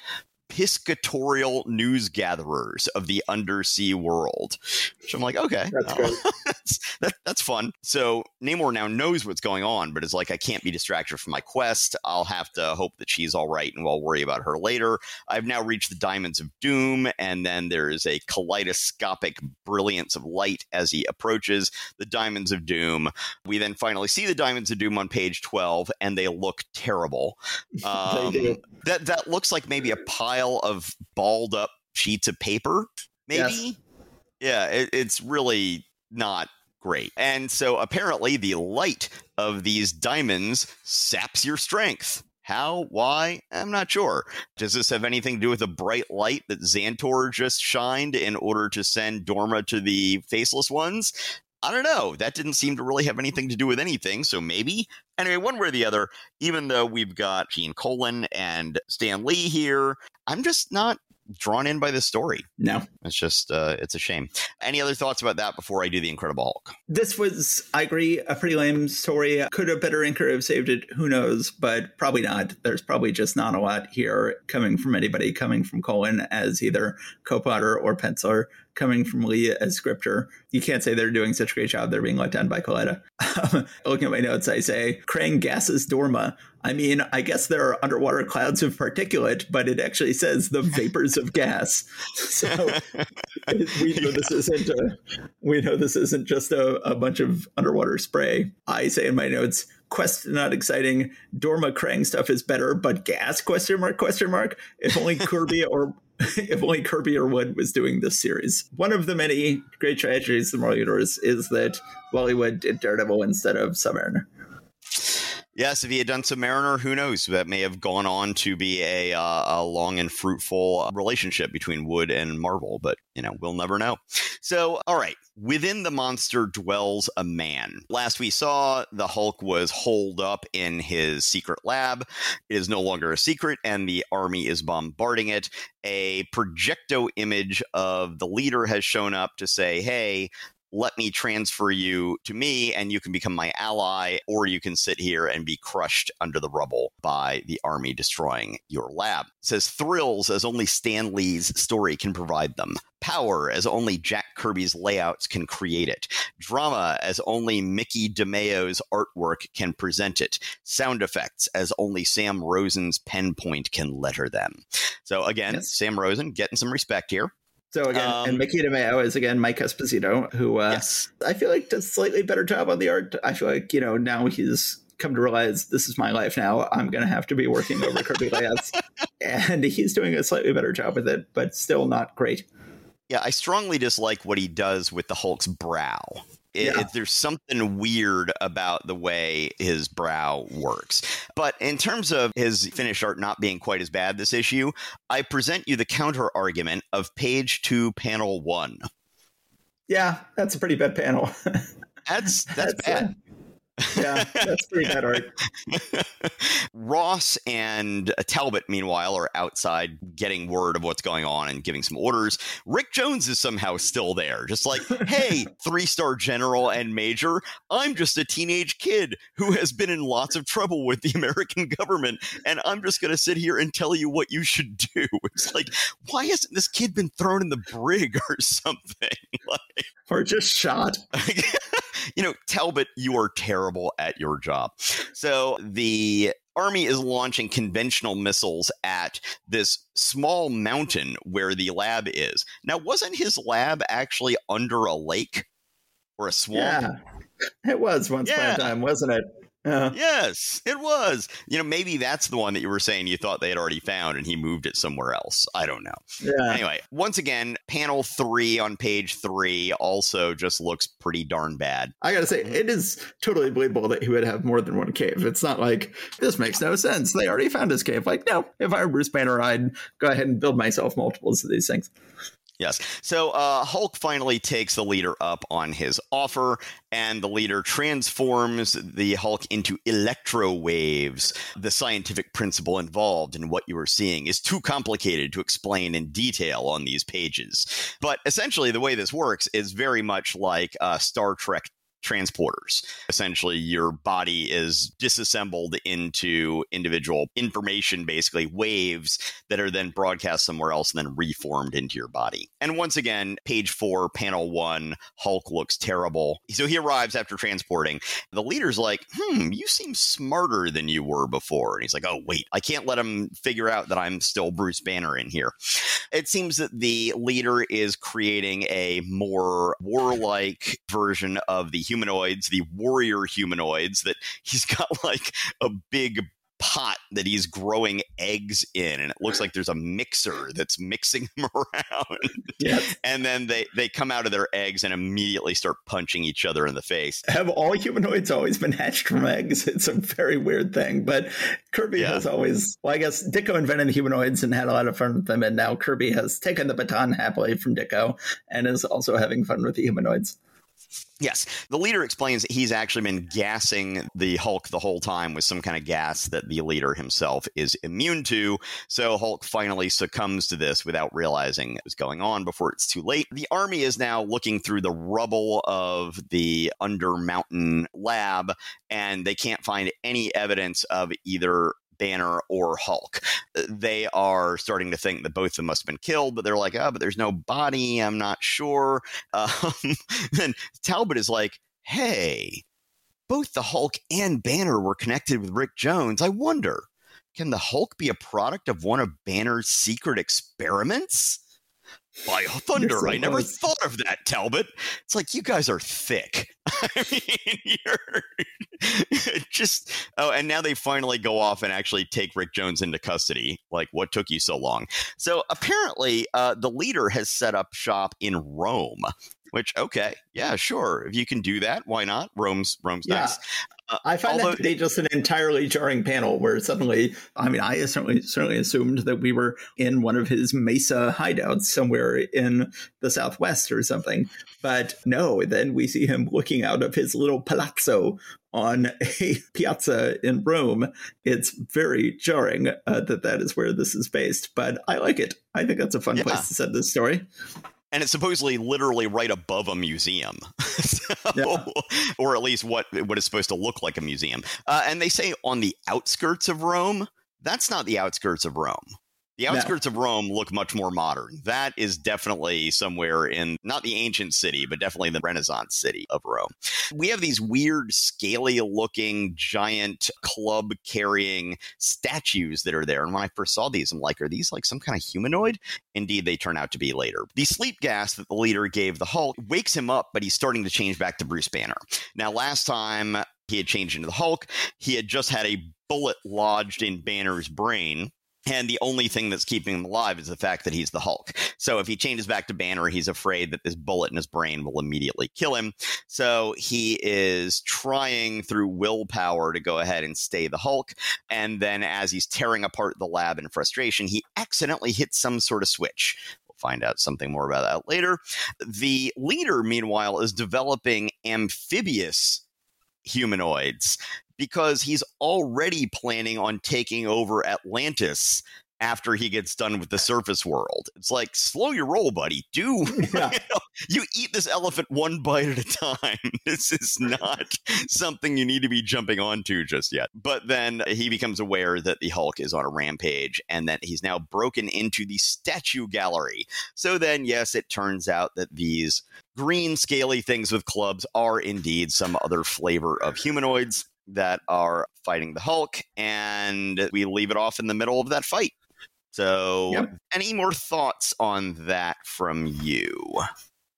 Piscatorial news gatherers of the undersea world. Which I'm like, okay, That's uh, that's, that, that's fun. So Namor now knows what's going on, but is like, I can't be distracted from my quest. I'll have to hope that she's all right, and we'll worry about her later. I've now reached the Diamonds of Doom, and then there is a kaleidoscopic brilliance of light as he approaches the Diamonds of Doom. We then finally see the Diamonds of Doom on page 12, and they look terrible. Um. That that looks like maybe a pile of balled up sheets of paper, maybe. Yes. Yeah, it, it's really not great. And so apparently the light of these diamonds saps your strength. How? Why? I'm not sure. Does this have anything to do with the bright light that Xantor just shined in order to send Dorma to the faceless ones? I don't know. That didn't seem to really have anything to do with anything, so maybe. Anyway, one way or the other, even though we've got Gene Colan and Stan Lee here, I'm just not drawn in by this story. No. It's just, uh, it's a shame. Any other thoughts about that before I do the Incredible Hulk? This was, I agree, a pretty lame story. Could a better inker have saved it? Who knows? But probably not. There's probably just not a lot here coming from anybody coming from Colan as either co-plotter or penciler coming from Lee as scripter. You can't say they're doing such a great job. They're being let down by Colletta. Um, looking at my notes, I say, Krang gases Dorma. I mean, I guess there are underwater clouds of particulate, but it actually says the vapors of gas. So we know this isn't a, we know this isn't just a, a bunch of underwater spray. I say in my notes, quest not exciting. Dorma Krang stuff is better, but gas question mark question mark. If only Kirby or if only Kirby or Wood was doing this series. One of the many great tragedies of Marvel Universe is that Wally Wood did Daredevil instead of Submariner. Yes, if he had done Submariner, who knows? That may have gone on to be a, uh, a long and fruitful uh, relationship between Wood and Marvel, but you know, we'll never know. So, all right, within the monster dwells a man. Last we saw, the Hulk was holed up in his secret lab. It is no longer a secret, and the army is bombarding it. A projecto image of the leader has shown up to say, hey, let me transfer you to me and you can become my ally, or you can sit here and be crushed under the rubble by the army destroying your lab. It says thrills as only Stan Lee's story can provide them. Power as only Jack Kirby's layouts can create it. Drama as only Mickey DeMeo's artwork can present it. Sound effects as only Sam Rosen's pen point can letter them. So again, yes. Sam Rosen getting some respect here. So again, um, and Mickey DeMeo is again Mike Esposito, who uh, yes. I feel like does slightly better job on the art. I feel like you know now he's come to realize this is my life now. I'm going to have to be working over Kirby layouts, and he's doing a slightly better job with it, but still not great. Yeah, I strongly dislike what he does with the Hulk's brow. It, yeah. it, there's something weird about the way his brow works. But in terms of his finished art not being quite as bad this issue, I present you the counter argument of page two, panel one. Yeah, that's a pretty bad panel. that's that's, that's bad. Uh, yeah, that's pretty bad art. Ross and Talbot, meanwhile, are outside getting word of what's going on and giving some orders. Rick Jones is somehow still there, just like, hey, three star general and major, I'm just a teenage kid who has been in lots of trouble with the American government, and I'm just going to sit here and tell you what you should do. It's like, why hasn't this kid been thrown in the brig or something? like, or just shot? you know, Talbot, you are terrible at your job. So the army is launching conventional missiles at this small mountain where the lab is. Now, wasn't his lab actually under a lake or a swamp? Yeah, it was once yeah. upon a time, wasn't it? Uh, yes, it was. You know, maybe that's the one that you were saying you thought they had already found and he moved it somewhere else. I don't know. Yeah. Anyway, once again, panel three on page three also just looks pretty darn bad. I gotta say, it is totally believable that he would have more than one cave. It's not like this makes no sense. They already found his cave. Like, no, if I were Bruce Banner, I'd go ahead and build myself multiples of these things. Yes. So uh, Hulk finally takes the leader up on his offer, and the leader transforms the Hulk into electro waves. The scientific principle involved in what you are seeing is too complicated to explain in detail on these pages. But essentially, the way this works is very much like uh, Star Trek transporters. Essentially, your body is disassembled into individual information, basically waves that are then broadcast somewhere else and then reformed into your body. And once again, page four, panel one, Hulk looks terrible. So he arrives after transporting. The leader's like, hmm, you seem smarter than you were before. And he's like, oh, wait, I can't let him figure out that I'm still Bruce Banner in here. It seems that the leader is creating a more warlike version of the humanoids, the warrior humanoids, that he's got like a big pot that he's growing eggs in and it looks like there's a mixer that's mixing them around yes. and then they they come out of their eggs and immediately start punching each other in the face have all humanoids always been hatched from eggs it's a very weird thing but kirby yeah. has always well i guess ditko invented the humanoids and had a lot of fun with them and now kirby has taken the baton happily from ditko and is also having fun with the humanoids Yes. The leader explains that he's actually been gassing the Hulk the whole time with some kind of gas that the leader himself is immune to. So Hulk finally succumbs to this without realizing it was going on before it's too late. The army is now looking through the rubble of the Under Mountain lab, and they can't find any evidence of either Banner or Hulk. They are starting to think that both of them must have been killed, but they're like, oh, but there's no body. I'm not sure. Um, then Talbot is like, hey, both the Hulk and Banner were connected with Rick Jones. I wonder, can the Hulk be a product of one of Banner's secret experiments? By thunder, so I never close. thought of that, Talbot. It's like you guys are thick. I mean, you're just oh, and now they finally go off and actually take Rick Jones into custody. Like, what took you so long? So apparently, uh, the leader has set up shop in Rome. Which okay, yeah, sure. If you can do that, why not? Rome's Rome's yeah. nice. Uh, I find although, that to be just an entirely jarring panel where suddenly, I mean, I certainly certainly assumed that we were in one of his mesa hideouts somewhere in the southwest or something, but no. Then we see him looking out of his little palazzo on a piazza in Rome. It's very jarring uh, that that is where this is based, but I like it. I think that's a fun yeah. place to set this story and it's supposedly literally right above a museum, so, yeah. or at least what what is supposed to look like a museum. Uh, and they say on the outskirts of Rome. That's not the outskirts of Rome. The outskirts no. of Rome look much more modern. That is definitely somewhere in not the ancient city, but definitely the Renaissance city of Rome. We have these weird, scaly looking, giant club carrying statues that are there. And when I first saw these, I'm like, are these like some kind of humanoid? Indeed, they turn out to be later. The sleep gas that the leader gave the Hulk wakes him up, but he's starting to change back to Bruce Banner. Now, last time he had changed into the Hulk, he had just had a bullet lodged in Banner's brain and the only thing that's keeping him alive is the fact that he's the Hulk. So if he changes back to Banner, he's afraid that this bullet in his brain will immediately kill him. So he is trying through willpower to go ahead and stay the Hulk. And then as he's tearing apart the lab in frustration, he accidentally hits some sort of switch We'll find out something more about that later. The leader, meanwhile, is developing amphibious humanoids because he's already planning on taking over Atlantis after he gets done with the surface world. It's like, slow your roll, buddy. Do yeah. you, know, you, eat this elephant one bite at a time. this is not something you need to be jumping onto just yet. But then he becomes aware that the Hulk is on a rampage and that he's now broken into the statue gallery. So then, yes, it turns out that these green, scaly things with clubs are indeed some other flavor of humanoids that are fighting the Hulk, and we leave it off in the middle of that fight. So, yep. any more thoughts on that from you?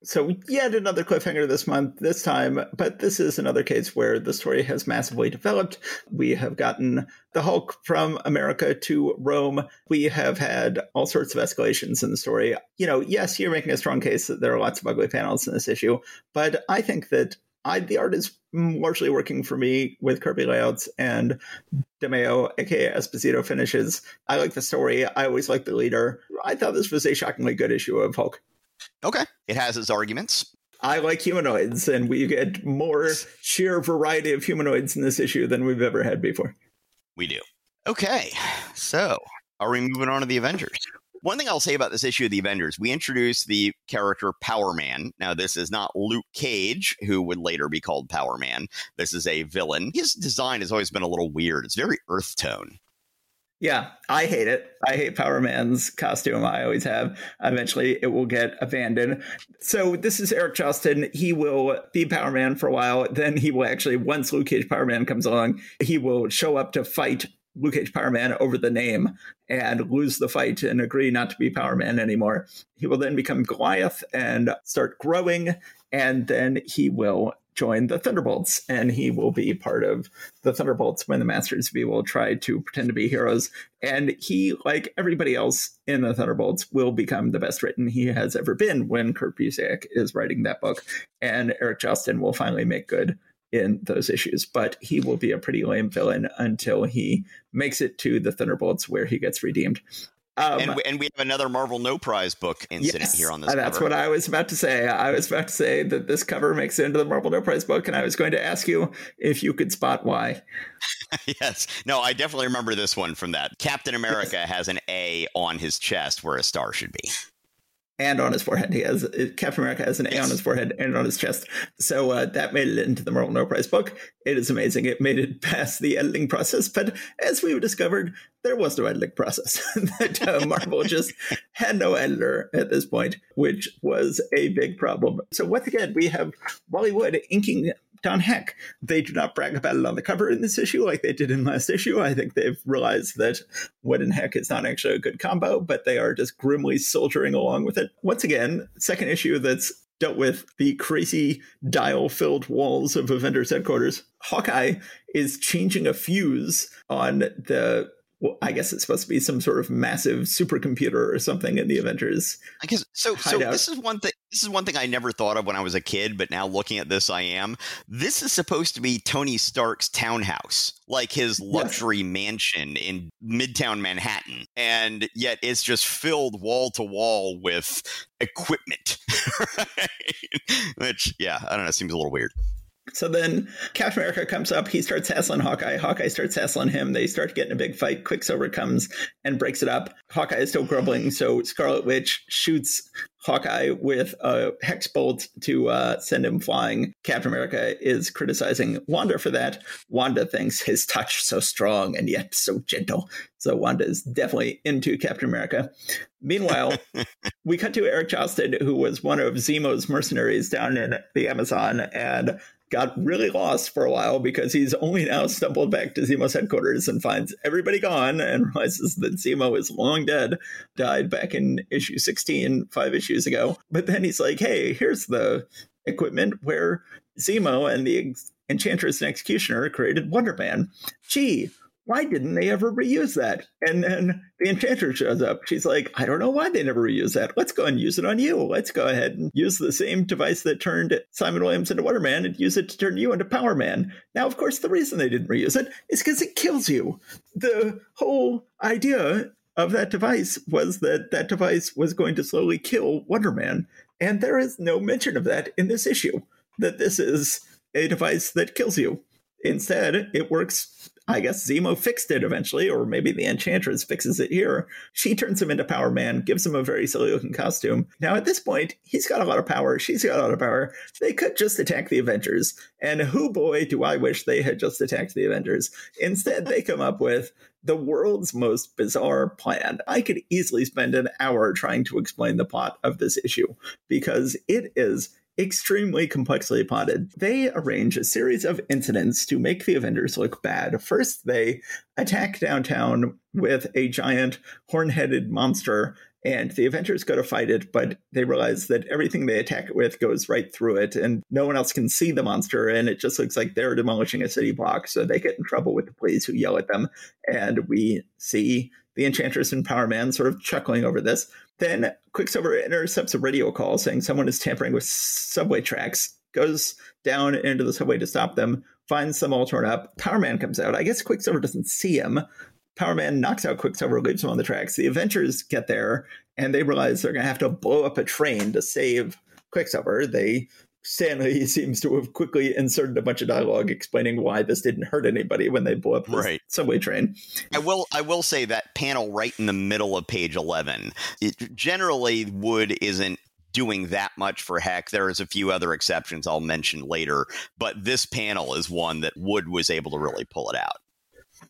So, yet another cliffhanger this month, this time, but this is another case where the story has massively developed. We have gotten the Hulk from America to Rome. We have had all sorts of escalations in the story. You know, yes, you're making a strong case that there are lots of ugly panels in this issue, but I think that I, the art is largely working for me with Kirby layouts and DeMeo, aka Esposito finishes. I like the story. I always like the leader. I thought this was a shockingly good issue of Hulk. Okay. It has its arguments. I like humanoids, and we get more sheer variety of humanoids in this issue than we've ever had before. We do. Okay. So, are we moving on to the Avengers? One thing I'll say about this issue of the Avengers, we introduced the character Power Man. Now, this is not Luke Cage, who would later be called Power Man. This is a villain. His design has always been a little weird. It's very earth tone. Yeah, I hate it. I hate Power Man's costume. I always have. Eventually, it will get abandoned. So, this is Erik Josten. He will be Power Man for a while. Then he will actually, once Luke Cage Power Man comes along, he will show up to fight Luke Cage Power Man over the name and lose the fight and agree not to be Power Man anymore. He will then become Goliath and start growing, and then he will join the Thunderbolts, and he will be part of the Thunderbolts when the Masters of Evil try to pretend to be heroes. And he, like everybody else in the Thunderbolts, will become the best written he has ever been when Kurt Busiek is writing that book. And Erik Josten will finally make good in those issues, but he will be a pretty lame villain until he makes it to the Thunderbolts where he gets redeemed. Um, and, we, and we have another Marvel No Prize book incident yes, here on this. That's cover. what I was about to say. I was about to say that this cover makes it into the Marvel No Prize book, and I was going to ask you if you could spot why. yes. No, I definitely remember this one from that. Captain America yes. has an A on his chest where a star should be and on his forehead. He has Captain America has an A on his forehead and on his chest. So uh, that made it into the Marvel No Prize book. It is amazing. It made it past the editing process, but as we discovered, there was no editing process. that uh, Marvel just had no editor at this point, which was a big problem. So once again, we have Wally Wood inking Don Heck. They do not brag about it on the cover in this issue like they did in last issue. I think they've realized that Wood and Heck is not actually a good combo, but they are just grimly soldiering along with it. Once again, second issue that's dealt with the crazy dial filled walls of Avengers headquarters. Hawkeye is changing a fuse on the well, I guess it's supposed to be some sort of massive supercomputer or something in the Avengers. I guess so. So this is one thing. This is one thing I never thought of when I was a kid, but now looking at this, I am. This is supposed to be Tony Stark's townhouse, like his luxury yes. mansion in Midtown Manhattan, and yet it's just filled wall to wall with equipment. right? Which, yeah, I don't know, seems a little weird. So then Captain America comes up. He starts hassling Hawkeye. Hawkeye starts hassling him. They start getting a big fight. Quicksilver comes and breaks it up. Hawkeye is still grumbling. So Scarlet Witch shoots Hawkeye with a hex bolt to uh, send him flying. Captain America is criticizing Wanda for that. Wanda thinks his touch so strong and yet so gentle. So Wanda is definitely into Captain America. Meanwhile, we cut to Erik Josten, who was one of Zemo's mercenaries down in the Amazon, and got really lost for a while because he's only now stumbled back to Zemo's headquarters and finds everybody gone and realizes that Zemo is long dead, died back in issue 16, five issues ago. But then he's like, hey, here's the equipment where Zemo and the Enchantress and Executioner created Wonder Man. Gee, why didn't they ever reuse that? And then the enchanter shows up. She's like, I don't know why they never reuse that. Let's go and use it on you. Let's go ahead and use the same device that turned Simon Williams into Wonder Man and use it to turn you into Power Man. Now, of course, the reason they didn't reuse it is because it kills you. The whole idea of that device was that that device was going to slowly kill Wonder Man. And there is no mention of that in this issue, that this is a device that kills you. Instead, it works I guess Zemo fixed it eventually, or maybe the Enchantress fixes it here. She turns him into Power Man, gives him a very silly looking costume. Now, at this point, he's got a lot of power. She's got a lot of power. They could just attack the Avengers. And who boy, do I wish they had just attacked the Avengers. Instead, they come up with the world's most bizarre plan. I could easily spend an hour trying to explain the plot of this issue because it is extremely complexly plotted. They arrange a series of incidents to make the Avengers look bad. First, they attack downtown with a giant horn headed monster, and the Avengers go to fight it, but they realize that everything they attack it with goes right through it, and no one else can see the monster, and it just looks like they're demolishing a city block. So they get in trouble with the police who yell at them, and we see the Enchantress and Power Man sort of chuckling over this. Then Quicksilver intercepts a radio call saying someone is tampering with subway tracks, goes down into the subway to stop them, finds them all torn up. Power Man comes out. I guess Quicksilver doesn't see him. Power Man knocks out Quicksilver, leaves him on the tracks. The Avengers get there and they realize they're going to have to blow up a train to save Quicksilver. They Stan Lee seems to have quickly inserted a bunch of dialogue explaining why this didn't hurt anybody when they blew up the right. subway train. I will I will say that panel right in the middle of page 11. It, generally Wood isn't doing that much for Heck. There's a few other exceptions I'll mention later, but this panel is one that Wood was able to really pull it out.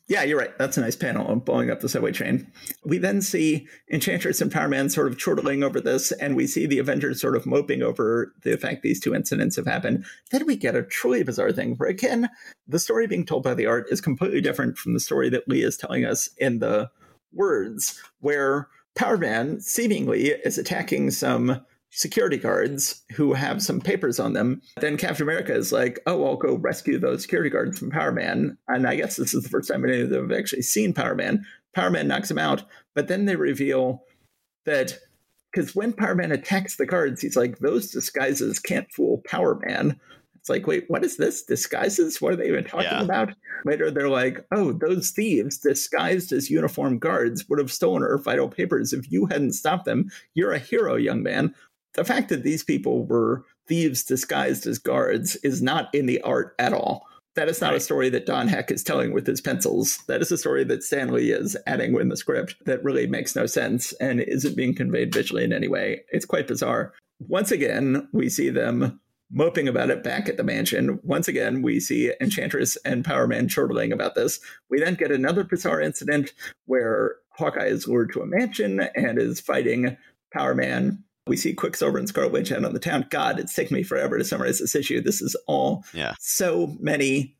Yeah, you're right. That's a nice panel of blowing up the subway train. We then see Enchantress and Power Man sort of chortling over this, and we see the Avengers sort of moping over the fact these two incidents have happened. Then we get a truly bizarre thing where, again, the story being told by the art is completely different from the story that Lee is telling us in the words, where Power Man seemingly is attacking some security guards who have some papers on them. Then Captain America is like, oh, I'll go rescue those security guards from Power Man. And I guess this is the first time any of them have actually seen Power Man. Power Man knocks him out, but then they reveal that because when Power Man attacks the guards, he's like, those disguises can't fool Power Man. It's like, wait, what is this? Disguises? What are they even talking Yeah. about? Later, they're like, oh, those thieves disguised as uniformed guards would have stolen our vital papers if you hadn't stopped them. You're a hero, young man. The fact that these people were thieves disguised as guards is not in the art at all. That is not a story that Don Heck is telling with his pencils. That is a story that Stan Lee is adding in the script that really makes no sense and isn't being conveyed visually in any way. It's quite bizarre. Once again, we see them moping about it back at the mansion. Once again, we see Enchantress and Power Man chortling about this. We then get another bizarre incident where Hawkeye is lured to a mansion and is fighting Power Man. We see Quicksilver and Scarlet Witch out on the town. God, it's taken me forever to summarize this issue. This is all Yeah. so many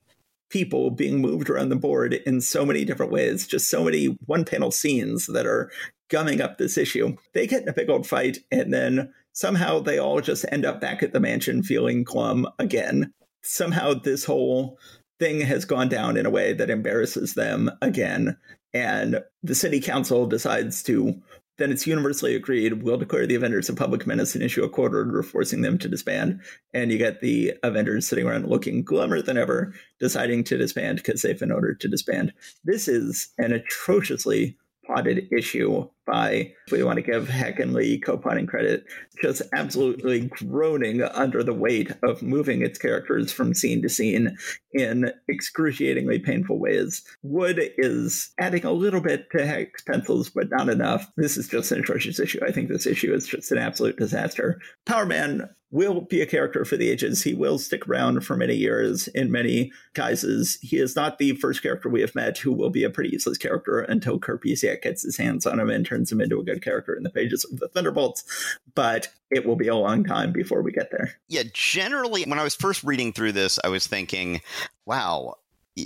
people being moved around the board in so many different ways, just so many one panel scenes that are gumming up this issue. They get in a big old fight, and then somehow they all just end up back at the mansion feeling glum again. Somehow this whole thing has gone down in a way that embarrasses them again. And the city council decides to then it's universally agreed we'll declare the Avengers a public menace and issue a court order forcing them to disband. And you get the Avengers sitting around looking glummer than ever, deciding to disband because they've been ordered to disband. This is an atrociously plotted issue by, if we want to give Heck and Lee co-plotting credit, just absolutely groaning under the weight of moving its characters from scene to scene in excruciatingly painful ways. Wood is adding a little bit to Heck's pencils, but not enough. This is just an atrocious issue. I think this issue is just an absolute disaster. Power Man will be a character for the ages. He will stick around for many years in many guises. He is not the first character we have met who will be a pretty useless character until Kurt Busiek gets his hands on him and turns him into a good character in the pages of the Thunderbolts. But it will be a long time before we get there. Yeah, generally, when I was first reading through this, I was thinking, wow,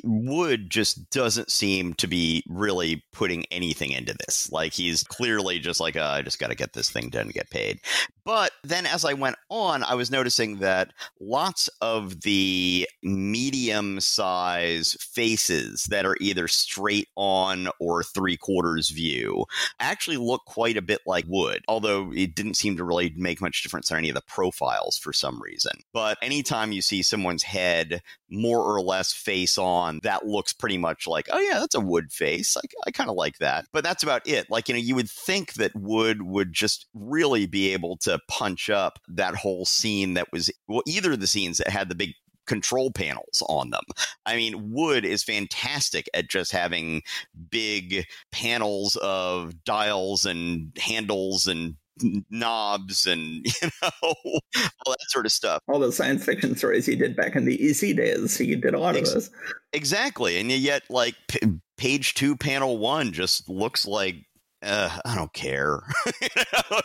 Wood just doesn't seem to be really putting anything into this. Like, he's clearly just like, uh, I just got to get this thing done and get paid. But then as I went on, I was noticing that lots of the medium size faces that are either straight on or three quarters view actually look quite a bit like Wood, although it didn't seem to really make much difference on any of the profiles for some reason. But anytime you see someone's head more or less face on, that looks pretty much like, oh, yeah, that's a Wood face. I, I kind of like that. But that's about it. Like, you know, you would think that Wood would just really be able to punch up that whole scene that was, well, either of the scenes that had the big control panels on them. I mean, Wood is fantastic at just having big panels of dials and handles and knobs and you know all that sort of stuff. All those science fiction stories he did back in the EC days, he did a lot of Ex- those. Exactly, and yet like p- page two, panel one just looks like. Uh, I don't care. you know,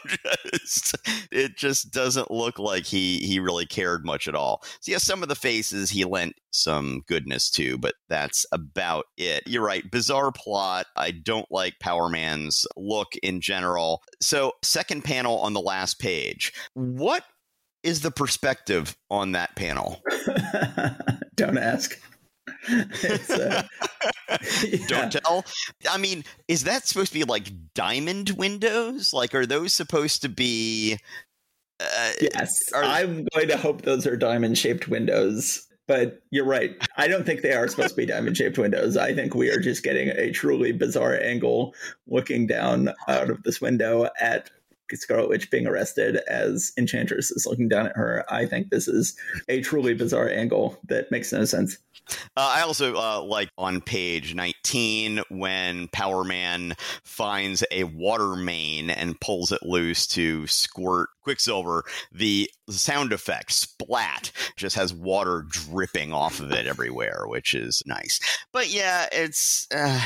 just, it just doesn't look like he he really cared much at all. So yeah, some of the faces he lent some goodness to, but that's about it. You're right. Bizarre plot. I don't like Power Man's look in general. So second panel on the last page. What is the perspective on that panel? Don't ask. Uh, yeah. Don't tell. I mean, is that supposed to be like diamond windows? Like, are those supposed to be? Uh, Yes, Are- I'm going to hope those are diamond shaped windows. But you're right. I don't think they are supposed to be diamond shaped windows. I think we are just getting a truly bizarre angle looking down out of this window at Scarlet Witch being arrested as Enchantress is looking down at her. I think this is a truly bizarre angle that makes no sense. Uh, I also uh, like on page 19 when Power Man finds a water main and pulls it loose to squirt Quicksilver. The sound effect, splat, just has water dripping off of it everywhere, which is nice. But yeah, it's. Uh,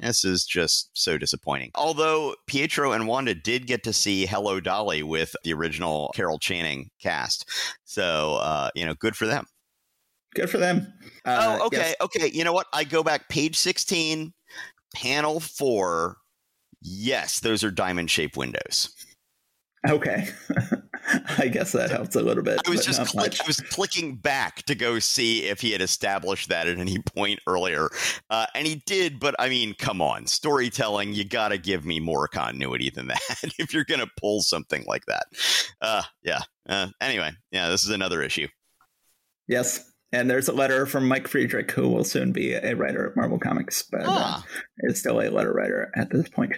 this is just so disappointing. Although Pietro and Wanda did get to see Hello Dolly with the original Carol Channing cast. So, uh, you know, good for them. Good for them. Uh, oh, okay, yes. okay. You know what? I go back page 16, panel 4. Yes, those are diamond shaped windows. Okay. I guess that helps a little bit. I was just click. I was clicking back to go see if he had established that at any point earlier, uh, and he did. But I mean, come on, storytelling. You got to give me more continuity than that if you're going to pull something like that. Uh, yeah. Uh, anyway, yeah, this is another issue. Yes. And there's a letter from Mike Friedrich, who will soon be a writer at Marvel Comics, but ah. uh, is still a letter writer at this point.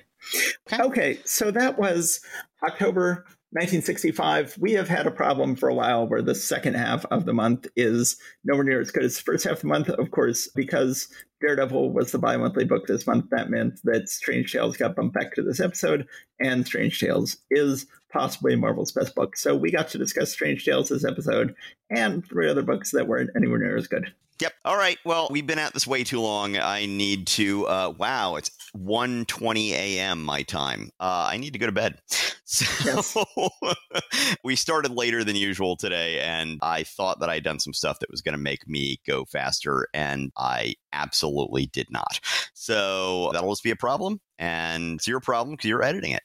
Okay. okay, so that was October 1965. We have had a problem for a while where the second half of the month is nowhere near as good as the first half of the month, of course, because Daredevil was the bi monthly book this month. That meant that Strange Tales got bumped back to this episode, and Strange Tales is possibly Marvel's best book. So we got to discuss Strange Tales this episode and three other books that weren't anywhere near as good. Yep. All right. Well, we've been at this way too long. I need to. Uh, wow, it's 1.20 a.m. my time. Uh, I need to go to bed. So yes. we started later than usual today, and I thought that I'd done some stuff that was going to make me go faster, and I absolutely did not. So that'll just be a problem, and it's your problem because you're editing it.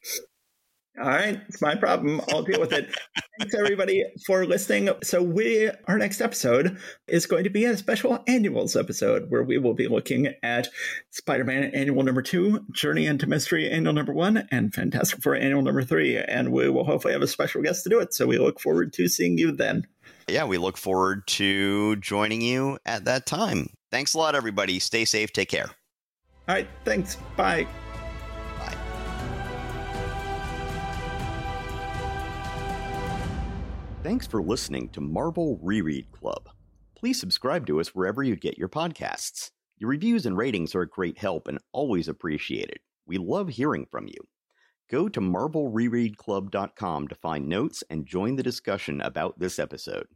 All right, it's my problem. I'll deal with it. Thanks everybody for listening. So we our next episode is going to be a special annuals episode where we will be looking at Spider-Man annual number 2, Journey into Mystery annual number 1, and Fantastic Four annual number 3, and we will hopefully have a special guest to do it. So we look forward to seeing you then. Yeah, we look forward to joining you at that time. Thanks a lot everybody. Stay safe, take care. All right, thanks. Bye. Thanks for listening to Marvel Reread Club. Please subscribe to us wherever you get your podcasts. Your reviews and ratings are a great help and always appreciated. We love hearing from you. Go to marvelrereadclub.com to find notes and join the discussion about this episode.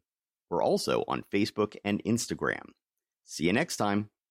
We're also on Facebook and Instagram. See you next time.